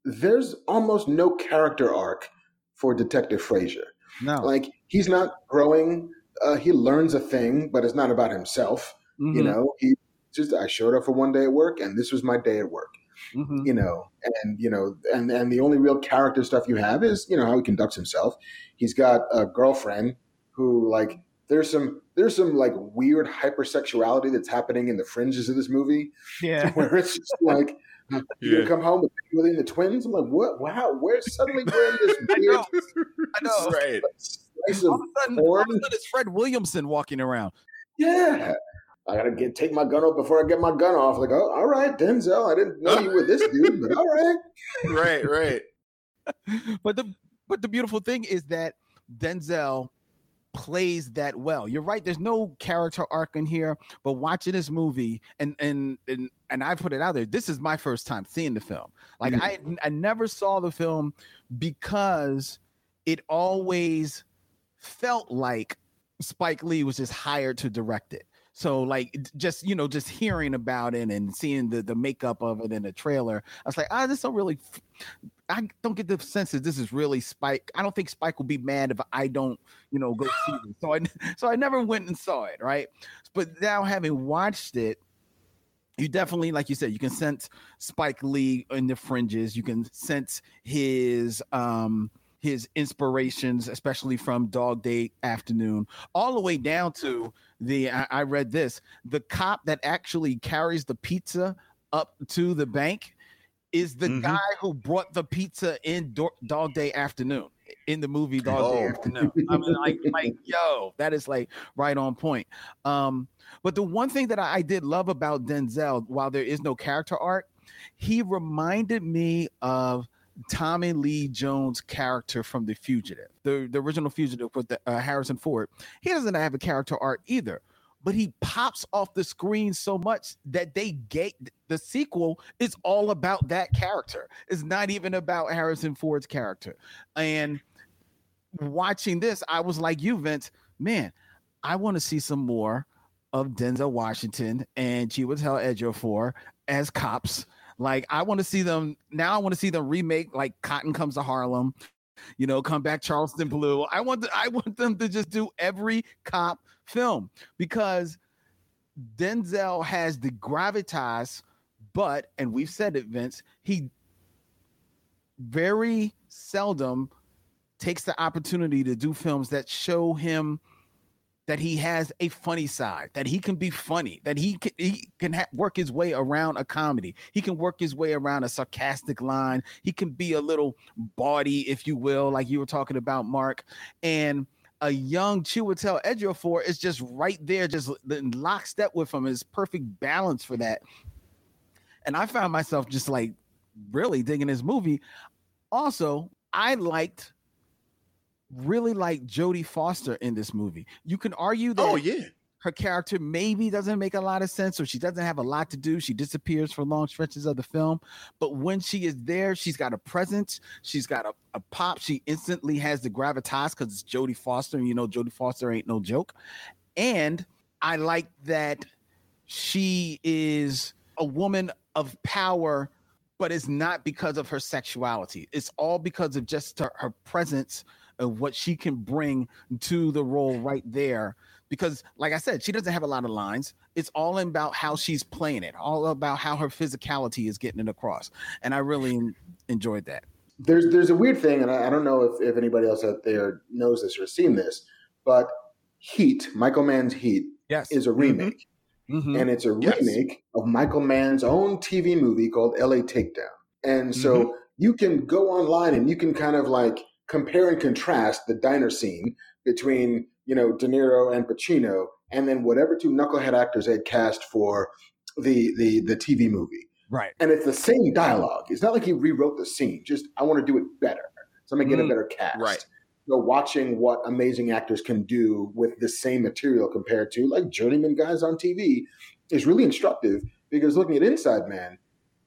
there's almost no character arc for Detective Frazier. No. Like he's not growing. Uh, he learns a thing, but it's not about himself. You Mhm. know, he just I showed up for one day at work, and this was my day at work. Mhm. You know, and you know, and and the only real character stuff you have is you know how he conducts himself. He's got a girlfriend who like there's some there's some like weird hypersexuality that's happening in the fringes of this movie *laughs* Yeah. where it's just like you Yeah. gonna come home with within the twins. I'm like, what? Wow, where suddenly we're in this I weird know. I know. *laughs* Right. All of sudden, all of a sudden it's Fred Williamson walking around. Yeah. I gotta get take my gun off before I get my gun off. Like, oh, all right, Denzel. I didn't know you were this dude, but all right. *laughs* right, right. but the but the beautiful thing is that Denzel plays that well. You're right. There's no character arc in here, but watching this movie and and and and I put it out there. This is my first time seeing the film. Like mm-hmm. I I never saw the film because it always felt like Spike Lee was just hired to direct it. So like just you know just hearing about it and seeing the the makeup of it in the trailer, I was like, ah, this don't really. I don't get the sense that this is really Spike. I don't think Spike will be mad if I don't, you know, go see it. So I *laughs* so I never went and saw it, right? But now having watched it, you definitely, like you said, you can sense Spike Lee in the fringes. You can sense his um his inspirations, especially from Dog Day Afternoon, all the way down to the. I, I read this: the cop that actually carries the pizza up to the bank is the mm-hmm. guy who brought the pizza in Do- Dog Day Afternoon in the movie Dog oh. Day Afternoon. I mean, like, like, *laughs* yo, that is like right on point. Um, but the one thing that I, I did love about Denzel, while there is no character art, he reminded me of Tommy Lee Jones character from The Fugitive, the, the original Fugitive with the, uh, Harrison Ford. He doesn't have a character arc either, but he pops off the screen so much that they get the sequel is all about that character. It's not even about Harrison Ford's character. And watching this, I was like you, Vince, man, I want to see some more of Denzel Washington and Chiwetel Ejiofor as cops like I want to see them now. I want to see them remake like Cotton Comes to Harlem. You know, come back Charleston Blue. I want to, I want them to just do every cop film because Denzel has the gravitas, but and we've said it, Vince. He very seldom takes the opportunity to do films that show him that he has a funny side, that he can be funny, that he can, he can ha- work his way around a comedy. He can work his way around a sarcastic line. He can be a little bawdy, if you will, like you were talking about, Marc. And a young Chiwetel Ejiofor is just right there, just in lockstep with him. Is perfect balance for that. And I found myself just like really digging this movie. Also, I liked really like Jodie Foster in this movie. You can argue oh, that oh yeah, her character maybe doesn't make a lot of sense or she doesn't have a lot to do. She disappears for long stretches of the film, but when she is there, she's got a presence, she's got a, a pop. She instantly has the gravitas because it's Jodie Foster, and you know Jodie Foster ain't no joke. And I like that she is a woman of power but it's not because of her sexuality. It's all because of just her, her presence of what she can bring to the role right there. Because, like I said, she doesn't have a lot of lines. It's all about how she's playing it, all about how her physicality is getting it across. And I really enjoyed that. There's there's a weird thing, and I, I don't know if, if anybody else out there knows this or seen this, but Heat, Michael Mann's Heat, yes. is a mm-hmm. remake. Mm-hmm. And it's a yes. remake of Michael Mann's own TV movie called LA Takedown. And so mm-hmm. you can go online and you can kind of like compare and contrast the diner scene between you know De Niro and Pacino, and then whatever two knucklehead actors they had cast for the the the TV movie. Right. And it's the same dialogue. It's not like he rewrote the scene. Just I want to do it better. So I'm gonna get mm, a better cast. Right. So watching what amazing actors can do with the same material compared to like journeyman guys on TV is really instructive because looking at Inside Man,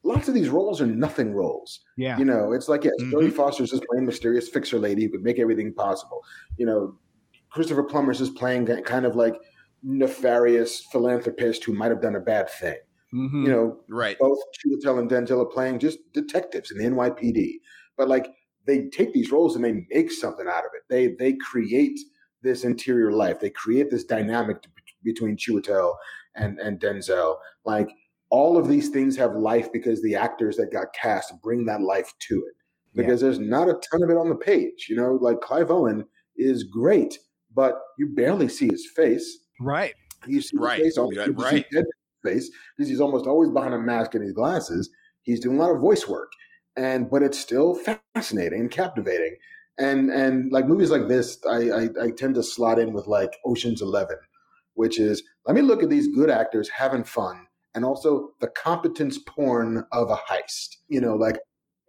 lots of these roles are nothing roles. Yeah. You know, it's like, yes, mm-hmm. Jodie Foster's just playing mysterious fixer lady who could make everything possible. You know, Christopher Plummer's just playing kind of like nefarious philanthropist who might have done a bad thing. Mm-hmm. You know, right. Both Chiwetel and Denzel are playing just detectives in the NYPD. But like they take these roles and they make something out of it. They they create this interior life. They create this dynamic between Chiwetel and and Denzel. Like all of these things have life because the actors that got cast bring that life to it. Because yeah. there's not a ton of it on the page. You know, like Clive Owen is great, but you barely see his face. Right. You see right. face, right. right. face because he's almost always behind a mask and his glasses. He's doing a lot of voice work, and but it's still fascinating and captivating. And and like movies like this, I I, I tend to slot in with like Ocean's Eleven which is let me look at these good actors having fun and also the competence porn of a heist. You know, like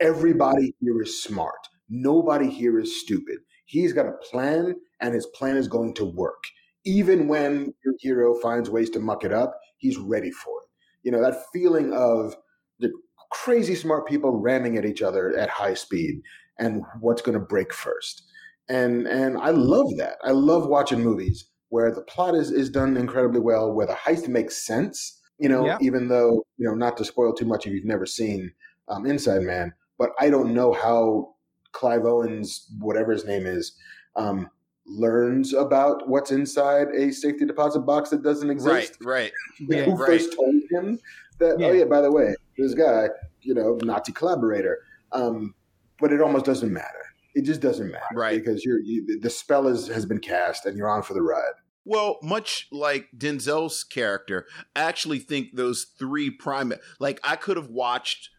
everybody here is smart. Nobody here is stupid. He's got a plan and his plan is going to work. Even when your hero finds ways to muck it up, he's ready for it. You know, that feeling of the crazy smart people ramming at each other at high speed and what's going to break first. And and I love that. I love watching movies where the plot is is done incredibly well, where the heist makes sense, you know, Yeah. even though, you know, not to spoil too much if you've never seen um, Inside Man, but I don't know how Clive Owens, whatever his name is, um, learns about what's inside a safety deposit box that doesn't exist. Right, *laughs* right. Yeah, Who right. first told him that? Yeah. Oh yeah, by the way, this guy, you know, Nazi collaborator. Um, but it almost doesn't matter. It just doesn't matter, Right. Because you're you, the spell is has been cast and you're on for the ride. Well, much like Denzel's character, I actually think those three prime like I could have watched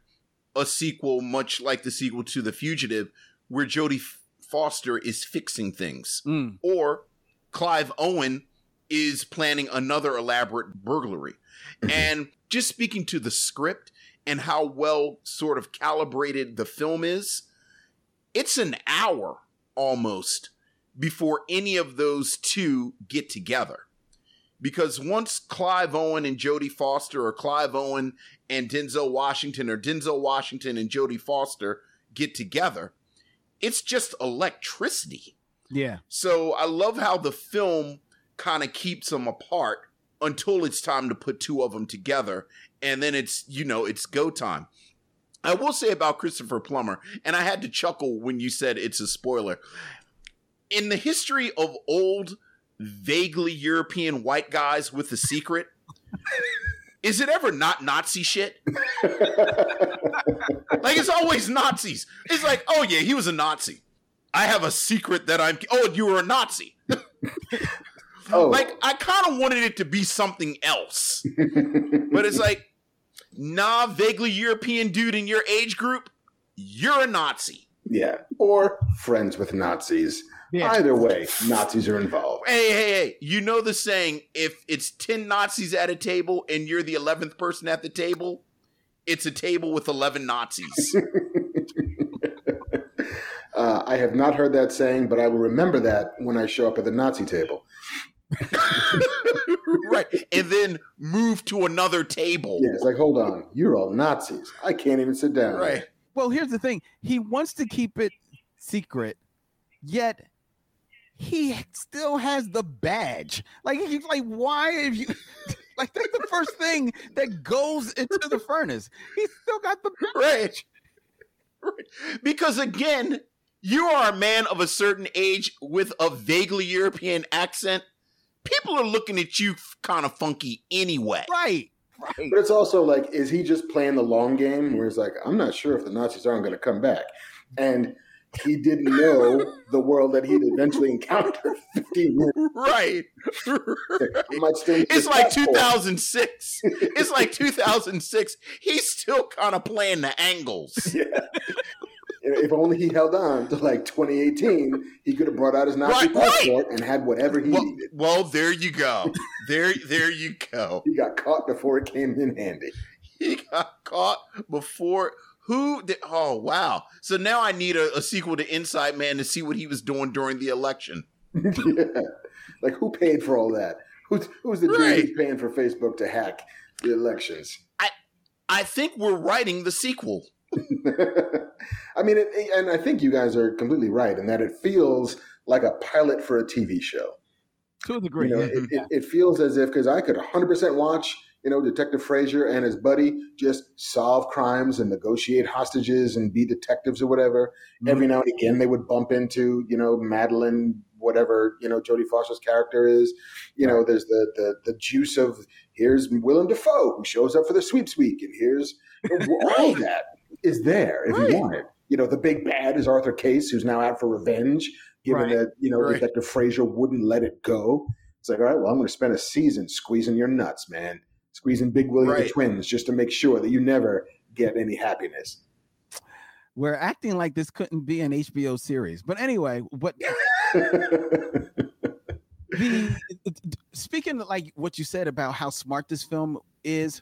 a sequel much like the sequel to The Fugitive where Jodie Foster is fixing things Mm. or Clive Owen is planning another elaborate burglary. and just speaking to the script and how well sort of calibrated the film is, it's an hour almost before any of those two get together. Because once Clive Owen and Jodie Foster, or Clive Owen and Denzel Washington, or Denzel Washington and Jodie Foster get together, it's just electricity. Yeah. So I love how the film kind of keeps them apart until it's time to put two of them together. And then it's, you know, it's go time. I will say about Christopher Plummer, and I had to chuckle when you said it's a spoiler. In the history of old, vaguely European white guys with a secret, *laughs* is it ever not Nazi shit? *laughs* Like it's always Nazis. It's like, oh yeah, he was a Nazi. I have a secret that I'm. Oh, you were a Nazi. *laughs* oh, Like I kind of wanted it to be something else, but it's like, nah, vaguely European dude in your age group, you're a Nazi. yeah, or friends with Nazis. Yeah. Either way, Nazis are involved. Hey, hey, hey! You know the saying: if it's ten Nazis at a table and you're the eleventh person at the table, it's a table with eleven Nazis. *laughs* Uh, I have not heard that saying, but I will remember that when I show up at the Nazi table. *laughs* right, and then move to another table. Yeah, it's like, hold on, you're all Nazis. I can't even sit down. Right. Well, here's the thing. He wants to keep it secret, yet he still has the badge. Like he's like, why have you *laughs* like that's the first thing that goes into the furnace. He's still got the Right. right. Because again, you are a man of a certain age with a vaguely European accent. People are looking at you kind of funky anyway. right. Right. But it's also like, is he just playing the long game where he's like, I'm not sure if the Nazis aren't going to come back? And he didn't know the world that he'd eventually encounter *laughs* 15 years. *laughs* Right. It's like 2006. It's like 2006. He's still kind of playing the angles. *laughs* Yeah. If only he held on to like 2018, he could have brought out his Nazi Right, right. and had whatever he Well, needed. well, there you go. There, there you go. He got caught before it came in handy. He got caught before who did oh wow so now i need a, a sequel to inside man to see what he was doing during the election yeah. *laughs* Like, who paid for all that? Who's, who's the Right. dude who's paying for Facebook to hack the elections? i think we're writing the sequel *laughs* I mean, it, and I think you guys are completely right in that it feels like a pilot for a TV show. To a degree. You know, yeah. it, it, it feels as if because I could 100% watch, you know, Detective Frazier and his buddy just solve crimes and negotiate hostages and be detectives or whatever. Mhm. Every now and again, they would bump into, you know, Madeline, whatever, you know, Jodie Foster's character is. You know, there's the the the juice of here's Willem Dafoe who shows up for the sweeps week, and here's *laughs* all of that is there if Right. you want it. You know, the big bad is Arthur Case, who's now out for revenge, given Right. that you know Right. Detective Frazier wouldn't let it go. It's like, all right, well, I'm going to spend a season squeezing your nuts, man, squeezing Big Willie and the twins, just to make sure that you never get any happiness. We're acting like this couldn't be an HBO series. But anyway, what *laughs* the speaking of like what you said about how smart this film is,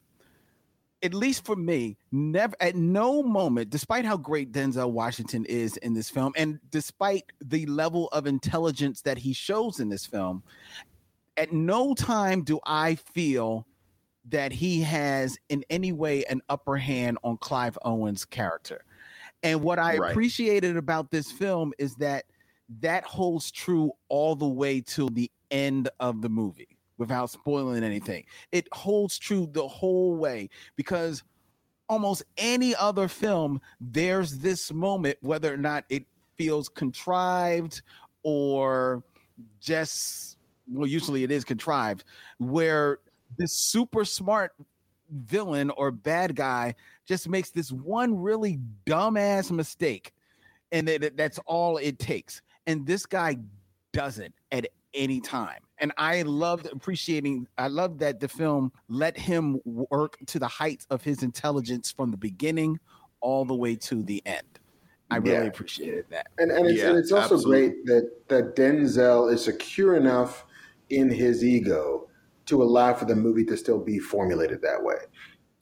at least for me, never at no moment, despite how great Denzel Washington is in this film, and despite the level of intelligence that he shows in this film, at no time do I feel that he has in any way an upper hand on Clive Owen's character. And what I Right. appreciated about this film is that that holds true all the way to the end of the movie without spoiling anything. It holds true the whole way because almost any other film, there's this moment, whether or not it feels contrived or just, well, usually it is contrived, where this super smart villain or bad guy just makes this one really dumbass mistake. And that, that's all it takes. And this guy doesn't at any time. And I loved appreciating, I loved that the film let him work to the heights of his intelligence from the beginning all the way to the end. I really Yeah. appreciated that. And and it's, Yeah, and it's also absolutely. great that that Denzel is secure enough in his ego to allow for the movie to still be formulated that way.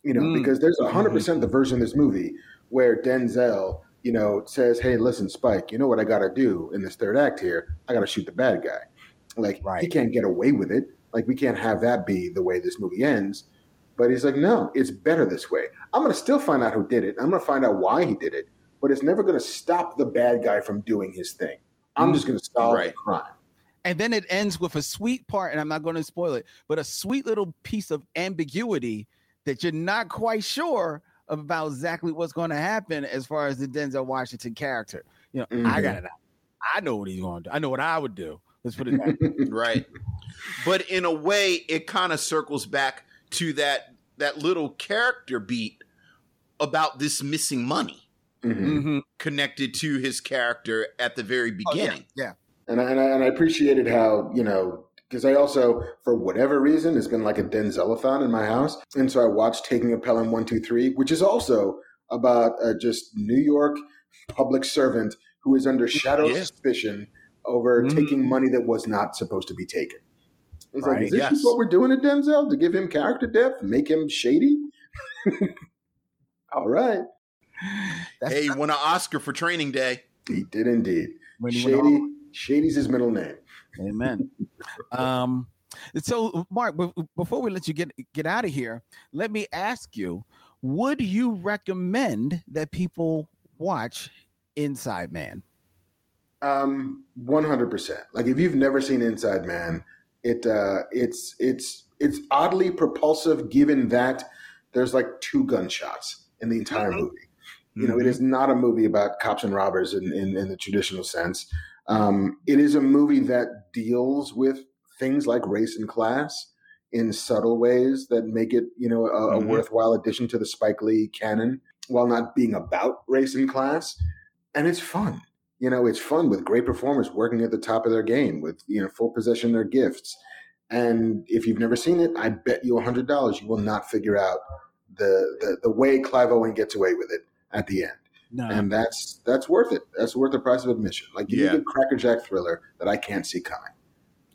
You know, Mm. because there's hundred percent the version of this movie where Denzel, you know, says, "Hey, listen, Spike, you know what I got to do in this third act here? I got to shoot the bad guy. Like he can't get away with it. Like we can't have that be the way this movie ends." But he's like, "No, it's better this way. I'm going to still find out who did it. I'm going to find out why he did it." But it's never going to stop the bad guy from doing his thing. I'm just going to solve the Right. crime. And then it ends with a sweet part, and I'm not going to spoil it, but a sweet little piece of ambiguity that you're not quite sure about exactly what's going to happen as far as the Denzel Washington character. You know, I Mhm. got it. I know what he's going to do. I know what I would do. Let's put it that *laughs* right but in a way it kind of circles back to that that little character beat about this missing money Mhm. Mhm. connected to his character at the very Oh, yeah, beginning yeah. And I, and I and I appreciated how you know because I also for whatever reason it's been like a Denzelathon in my house, and so I watched Taking a Pelham One Two Three, which is also about uh, just New York public servant who is under shadow Yeah. suspicion over Mhm. taking money that was not supposed to be taken. It's like, Right, is this yes. just what we're doing to Denzel to give him character depth, make him shady? *laughs* All right, That's hey won an oscar for training day he did indeed. when he Shady, on. Shady's his middle name. Amen. um, so Marc, before we let you get get out of here, let me ask you: Would you recommend that people watch Inside Man? Um, one hundred percent. Like if you've never seen Inside Man, it uh, it's it's it's oddly propulsive. Given that there's like two gunshots in the entire movie. You know, it is not a movie about cops and robbers in in, in the traditional sense. Um, it is a movie that deals with things like race and class in subtle ways that make it, you know, a, a Mhm. worthwhile addition to the Spike Lee canon, while not being about race and class. And it's fun you know, it's fun with great performers working at the top of their game with, you know, full possession of their gifts. And if you've never seen it, I bet you hundred dollars you will not figure out the, the the way Clive Owen gets away with it at the end. No. And that's that's worth it. That's worth the price of admission. Like give Yeah. me a crackerjack thriller that I can't see coming.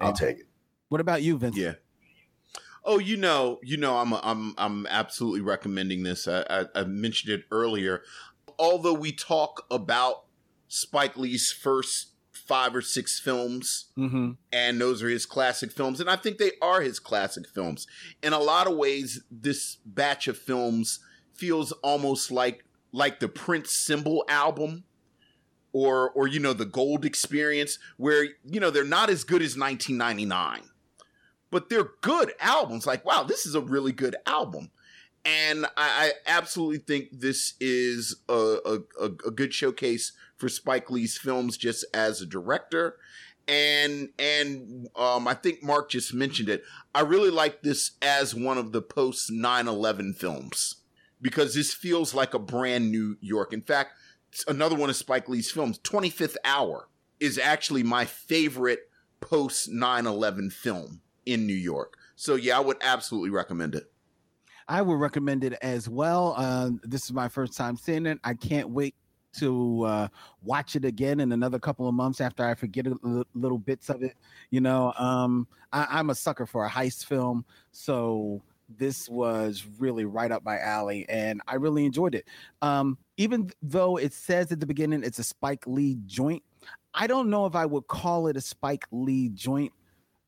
I'll take it. what about you, Vince? Yeah. Oh, you know, you know, I'm I'm I'm absolutely recommending this. I, I, I mentioned it earlier. Although we talk about Spike Lee's first five or six films, Mm-hmm. and those are his classic films, and I think they are his classic films. In a lot of ways, this batch of films feels almost like like the Prince Symbol album or or you know the Gold Experience, where you know they're not as good as 1999, but they're good albums. Like wow, this is a really good album, and I, I absolutely think this is a, a, a, good showcase for Spike Lee's films just as a director. And and um, I think Marc just mentioned it. I really like this as one of the post 9/11 films because this feels like a brand New York. In fact, another one of Spike Lee's films, 25th Hour, is actually my favorite post 9/11 film in New York. So yeah, I would absolutely recommend it. I would recommend it as well. Uh, this is my first time seeing it. I can't wait to uh, watch it again in another couple of months after I forget a, l- little bits of it. You know, um, I, I'm a sucker for a heist film, so this was really right up my alley, and I really enjoyed it. Um, even though it says at the beginning it's a Spike Lee joint, I don't know if I would call it a Spike Lee joint.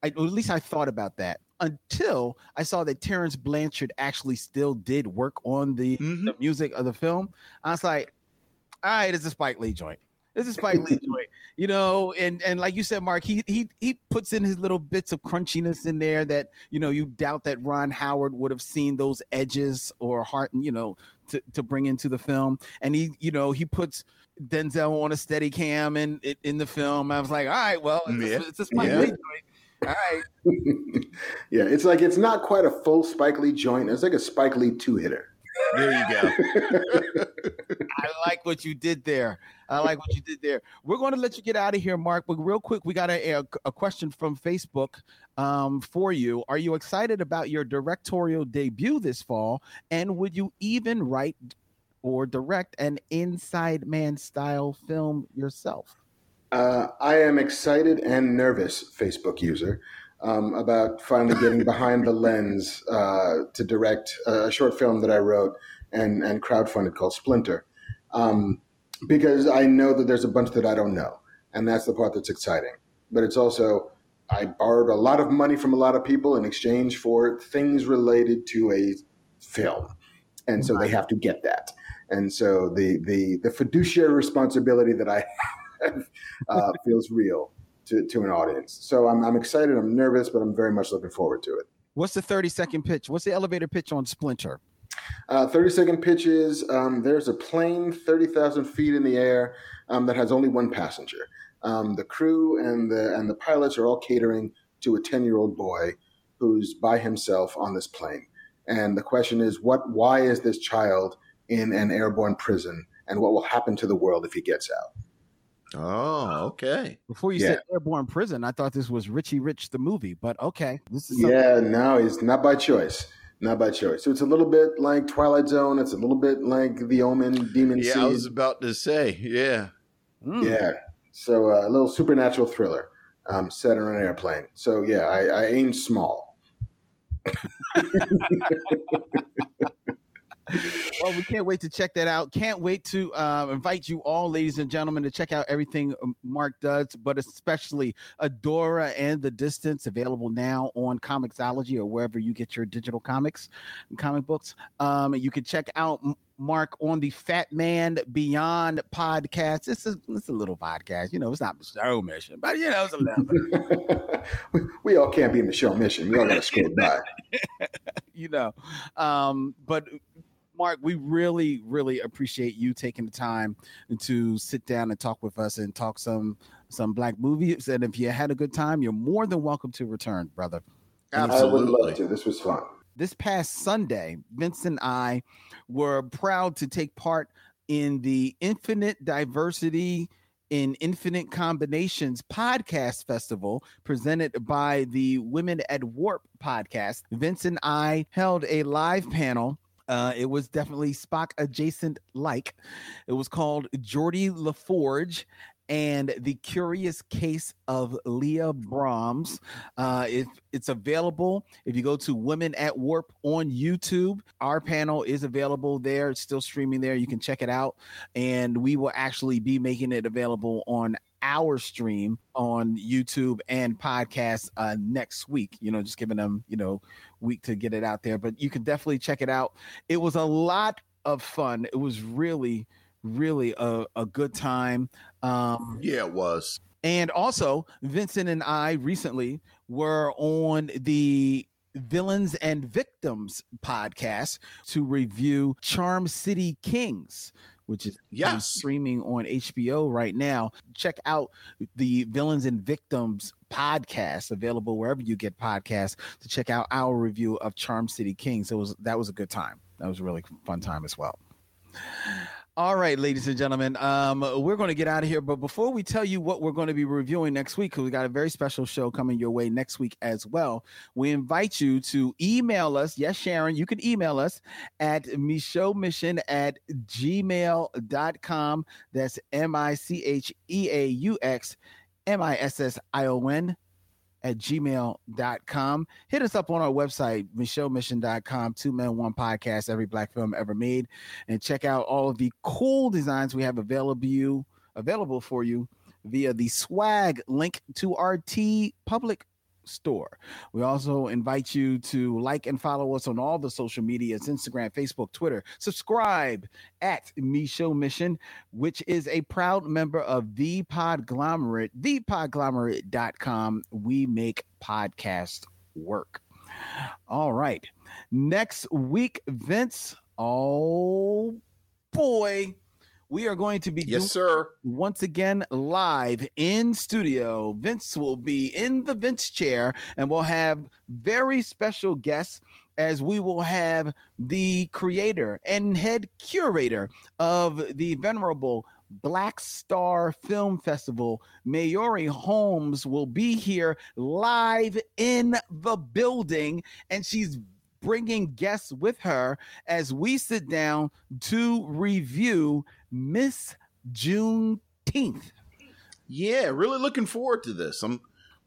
I, at least I thought about that until I saw that Terence Blanchard actually still did work on the, the music of the film. I was like, all right, it's a Spike Lee joint. This is Spike Lee joint, you know, and and like you said, Marc, he he he puts in his little bits of crunchiness in there that you know you doubt that Ron Howard would have seen those edges or heart, you know, to to bring into the film, and he you know he puts Denzel on a steady cam in in the film. I was like, all right, well, it's, Yeah. a, it's a Spike Yeah. Lee joint. All right. *laughs* yeah, it's like it's not quite a full Spike Lee joint. It's like a Spike Lee two hitter. There you go. *laughs* I like what you did there. I like what you did there. We're going to let you get out of here, Marc. But real quick, we got a, a, a question from Facebook um, for you. Are you excited about your directorial debut this fall? And would you even write or direct an Inside Man style film yourself? Uh, I am excited and nervous, Facebook user, um, about finally getting behind the lens uh, to direct a short film that I wrote and, and crowdfunded called Splinter. Um, because I know that there's a bunch that I don't know. And that's the part that's exciting. But it's also, I borrowed a lot of money from a lot of people in exchange for things related to a film. And so they have to get that. And so the, the, the fiduciary responsibility that I *laughs* have uh, feels real to, to an audience. So I'm, I'm excited, I'm nervous, but I'm very much looking forward to it. What's the 30 second pitch? What's the elevator pitch on Splinter? Uh, 30 second pitches. Um, there's a plane 30,000 feet in the air um, that has only one passenger. Um, the crew and the and the pilots are all catering to a 10 year old boy who's by himself on this plane. And the question is, what? Why is this child in an airborne prison? And what will happen to the world if he gets out? Oh, okay. Before you Yeah. said airborne prison, I thought this was Richie Rich the movie, but okay. This is Yeah, no, it's not by choice. Not by choice. So it's a little bit like Twilight Zone. It's a little bit like The Omen, Demon Yeah, Seed. I was about to say, yeah. Yeah. So uh, a little supernatural thriller um, set on an airplane. So yeah, I, I aim small. *laughs* well, we can't wait to check that out. Can't wait to uh, invite you all, ladies and gentlemen, to check out everything um, Marc does, but especially Adora and The Distance, available now on Comixology or wherever you get your digital comics and comic books. Um, you can check out Marc on the Fatman Beyond podcast. It's a, it's a little podcast, you know, it's not Micheaux Mission, but you know, it's a little. *laughs* we, we all can't be in the Micheaux Mission. We all got to scroll by. *laughs* you know. Um, but Marc, we really, really appreciate you taking the time to sit down and talk with us and talk some some black movies. And if you had a good time, you're more than welcome to return, brother. I would love to. This was fun. This past Sunday, Vince and I were proud to take part in the Infinite Diversity in Infinite Combinations podcast festival presented by the Women at Warp podcast. Vince and I held a live panel. Uh, it was definitely Spock adjacent like. It was called Geordi La Forge and the Curious Case of Leah Brahms. Uh, it, it's available if you go to Women at Warp on YouTube. Our panel is available there. It's still streaming there. You can check it out. And we will actually be making it available on our stream on YouTube and podcast uh, next week. You know, just giving them, you know, week to get it out there. But you can definitely check it out. It was a lot of fun. It was really, really a, a good time. Um, yeah, it was. And also, Vincent and I recently were on the Villains and Victims podcast to review Charm City Kings, which is yes. streaming on HBO right now. Check out the Villains and Victims podcast available wherever you get podcasts to check out our review of Charm City Kings. It was that was a good time. That was a really fun time as well. All right, ladies and gentlemen, um, we're going to get out of here. But before we tell you what we're going to be reviewing next week, because we got a very special show coming your way next week as well, we invite you to email us. Yes, Sharon, you can email us at mission at gmail.com. That's M I C H E A U X M I S S I O N at gmail.com. Hit us up on our website, micheauxmission.com, two men, one podcast, every black film ever made, and check out all of the cool designs we have available you available for you via the swag link to our T public store. We also invite you to like and follow us on all the social medias Instagram, Facebook, Twitter. Subscribe at Micheaux Mission, which is a proud member of the Podglomerate, thepodglomerate.com. We make podcast work. All right. Next week, Vince. Oh boy we are going to be yes sir once again live in studio vince will be in the vince chair and we'll have very special guests as we will have the creator and head curator of the venerable Black Star Film Festival. Maori Holmes will be here live in the building, and she's bringing guests with her as we sit down to review Miss Juneteenth. Yeah, really looking forward to this. I'm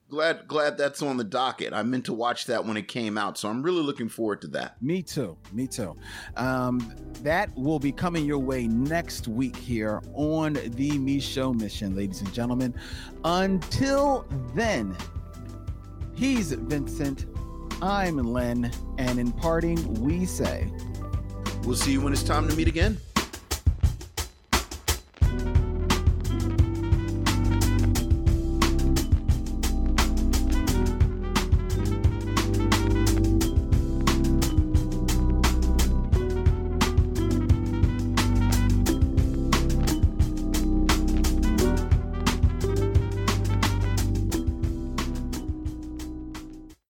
glad glad that's on the docket. I meant to watch that when it came out, so I'm really looking forward to that. Me too. Me too. Um, that will be coming your way next week here on the Micheaux Mission, ladies and gentlemen. Until then, he's Vincent. I'm Len, and in parting, we say, We'll see you when it's time to meet again.